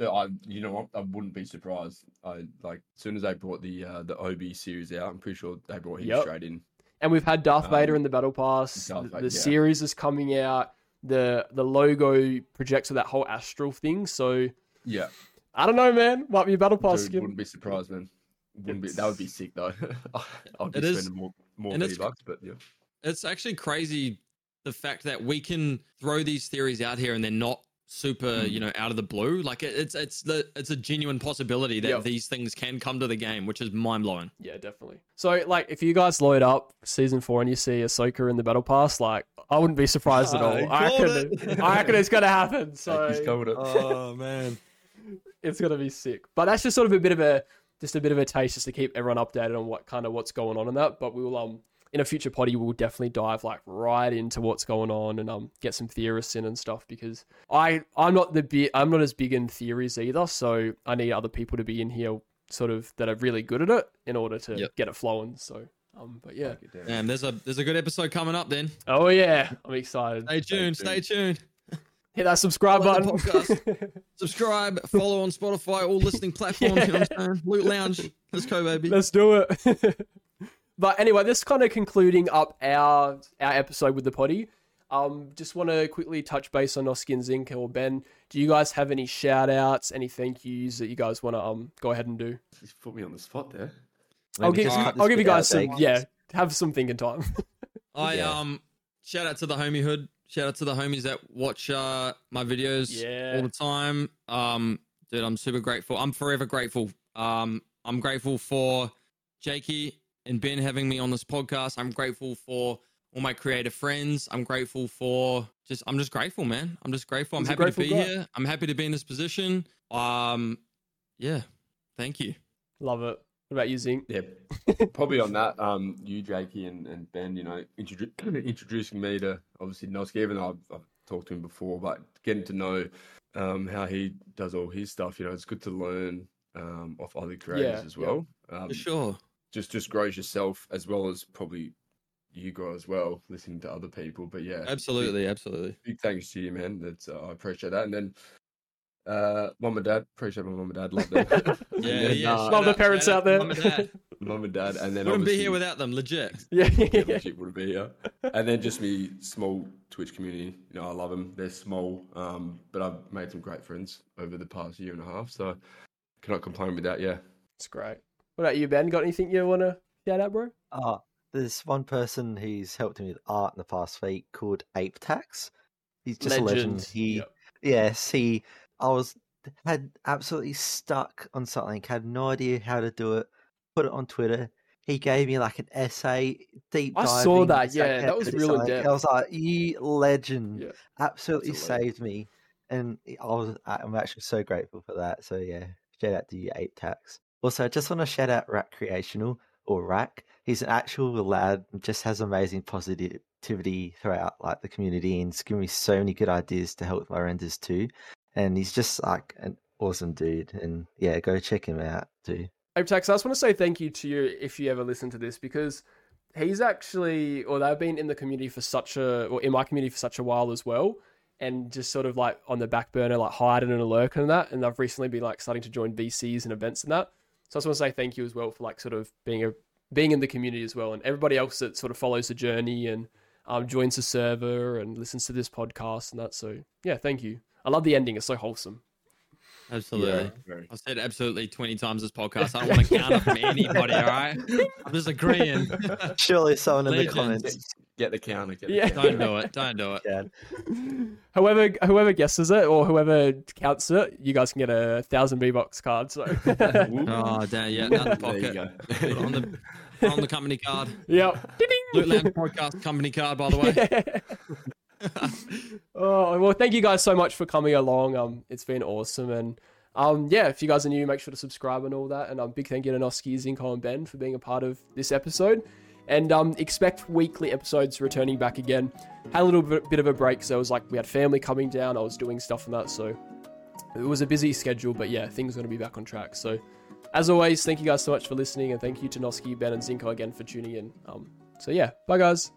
I, you know what? I wouldn't be surprised. I like as soon as they brought the uh, the OB series out, I'm pretty sure they brought him Yep. straight in. And we've had Darth Um, Vader in the battle pass. Darth the the yeah. series is coming out. The the logo projects with that whole astral thing. So Yeah, I don't know, man. Might be a battle pass Dude, skin. wouldn't be surprised, man. Wouldn't be. That would be sick though. I'd be It is- spending more more and V bucks, but yeah. it's actually crazy the fact that we can throw these theories out here and they're not super, Mm. you know, out of the blue. Like it, it's it's the it's a genuine possibility that Yep. these things can come to the game, which is mind blowing. Yeah, definitely. So, like, if you guys load up season four and you see Ahsoka in the battle pass, like, I wouldn't be surprised at all. I I called reckon, it. I reckon it's gonna happen. So He's covered it. Oh man. it's gonna be sick. But that's just sort of a bit of a just a bit of a taste, just to keep everyone updated on what kind of what's going on in that. But we will um in a future potty, we'll definitely dive like right into what's going on and um get some theorists in and stuff because I I'm not the bi- I'm not as big in theories either, so I need other people to be in here sort of that are really good at it in order to Yep. get it flowing. So um, but yeah. Damn, there's a there's a good episode coming up. Then Oh yeah, I'm excited. stay tuned. Stay tuned. Hit that subscribe Follow the button. Subscribe, follow on Spotify, all listening platforms. You know what I'm saying? Loot Lounge. Let's go, baby. Let's do it. but anyway, this kind of concluding up our our episode with the potty. Um, just want to quickly touch base on Noskin Zinc or Ben. Do you guys have any shout outs, any thank yous that you guys want to um go ahead and do? Just put me on the spot there. I'll give just cut this I'll give you guys some Dave. yeah, have some thinking time. I Yeah. um shout out to the homie hood. Shout out to the homies that watch uh my videos Yeah. all the time. Um dude, I'm super grateful. I'm forever grateful. Um I'm grateful for Jakey and Ben having me on this podcast. I'm grateful for all my creative friends. I'm grateful for just I'm just grateful, man. I'm just grateful. I'm He's a happy to be guy. here. I'm happy to be in this position. Um yeah. Thank you. Love it. What about you, Zinc? Yeah, probably on that. Um, you, Jakey, and, and Ben, you know, introdu- introducing me to obviously Noski, even though I've, I've talked to him before, but getting to know um, how he does all his stuff. You know, it's good to learn um, off other creators Yeah, as yeah. well. Um, For sure. Just just grows yourself as well as probably you grow as well, listening to other people. But yeah, Absolutely, absolutely. big thanks to you, man. That's uh, I appreciate that. And then uh, mom and dad, appreciate my mom and dad, love them. Yeah, then, yeah. uh, Love the parents shout out there. Mum and dad. mom and dad, and then Wouldn't be here without them, legit. yeah, yeah, yeah. legit wouldn't be here. And then just me, small Twitch community. You know, I love them. They're small, um, but I've made some great friends over the past year and a half. So cannot complain with that. Yeah. It's great. What about you, Ben? Got anything you want to shout out, bro? Oh, there's one person who's helped me with art in the past week called Ape Tax. He's just a legend. He, Yep. yes, he. I was had absolutely stuck on something. Had no idea how to do it. Put it on Twitter. He gave me like an essay, deep. I saw that, yeah, that was do real in depth. I was like, "You legend!" Yeah. Absolutely Absolutely. saved me, and I was. I'm actually so grateful for that. So yeah, shout out to you, Ape Tax. Also, I just want to shout out Rack Creational or Rack. He's an actual lad, just has amazing positivity throughout like the community, and he's given me so many good ideas to help with my renders too. And he's just like an awesome dude, and yeah, go check him out too. Apex, I just want to say thank you to you if you ever listen to this because he's actually, or they've been in the community for such a, or in my community for such a while as well, and just sort of like on the back burner, like hiding and lurking and that. And I've recently been like starting to join VCs and events and that. So I just want to say thank you as well for like sort of being a being in the community as well, and everybody else that sort of follows the journey and um, joins the server and listens to this podcast and that. So yeah, thank you. I love the ending; it's so wholesome. Absolutely. Very. I've said absolutely 20 times this podcast. I don't want to count it from anybody, all right? I'm just agreeing. Surely someone in the comments Get the counter. Get the Yeah. counter. Don't do it. Don't do it. can. whoever whoever guesses it or whoever counts it, you guys can get a thousand V bucks card. So Oh, damn. Yeah, out the There you pocket. go. Put on the, on the company card. yep. Loot Lounge podcast company card, by the way. oh well, thank you guys so much for coming along. Um, it's been awesome, and um, yeah, if you guys are new, make sure to subscribe and all that. And um, big thank you to Noski, Zinko, and Ben for being a part of this episode. And um, expect weekly episodes returning back again. Had a little bit, bit of a break, so it was like we had family coming down. I was doing stuff and that, so it was a busy schedule. But yeah, things are going to be back on track. So as always, thank you guys so much for listening, and thank you to Noski, Ben, and Zinko again for tuning in. Um, so yeah, bye guys.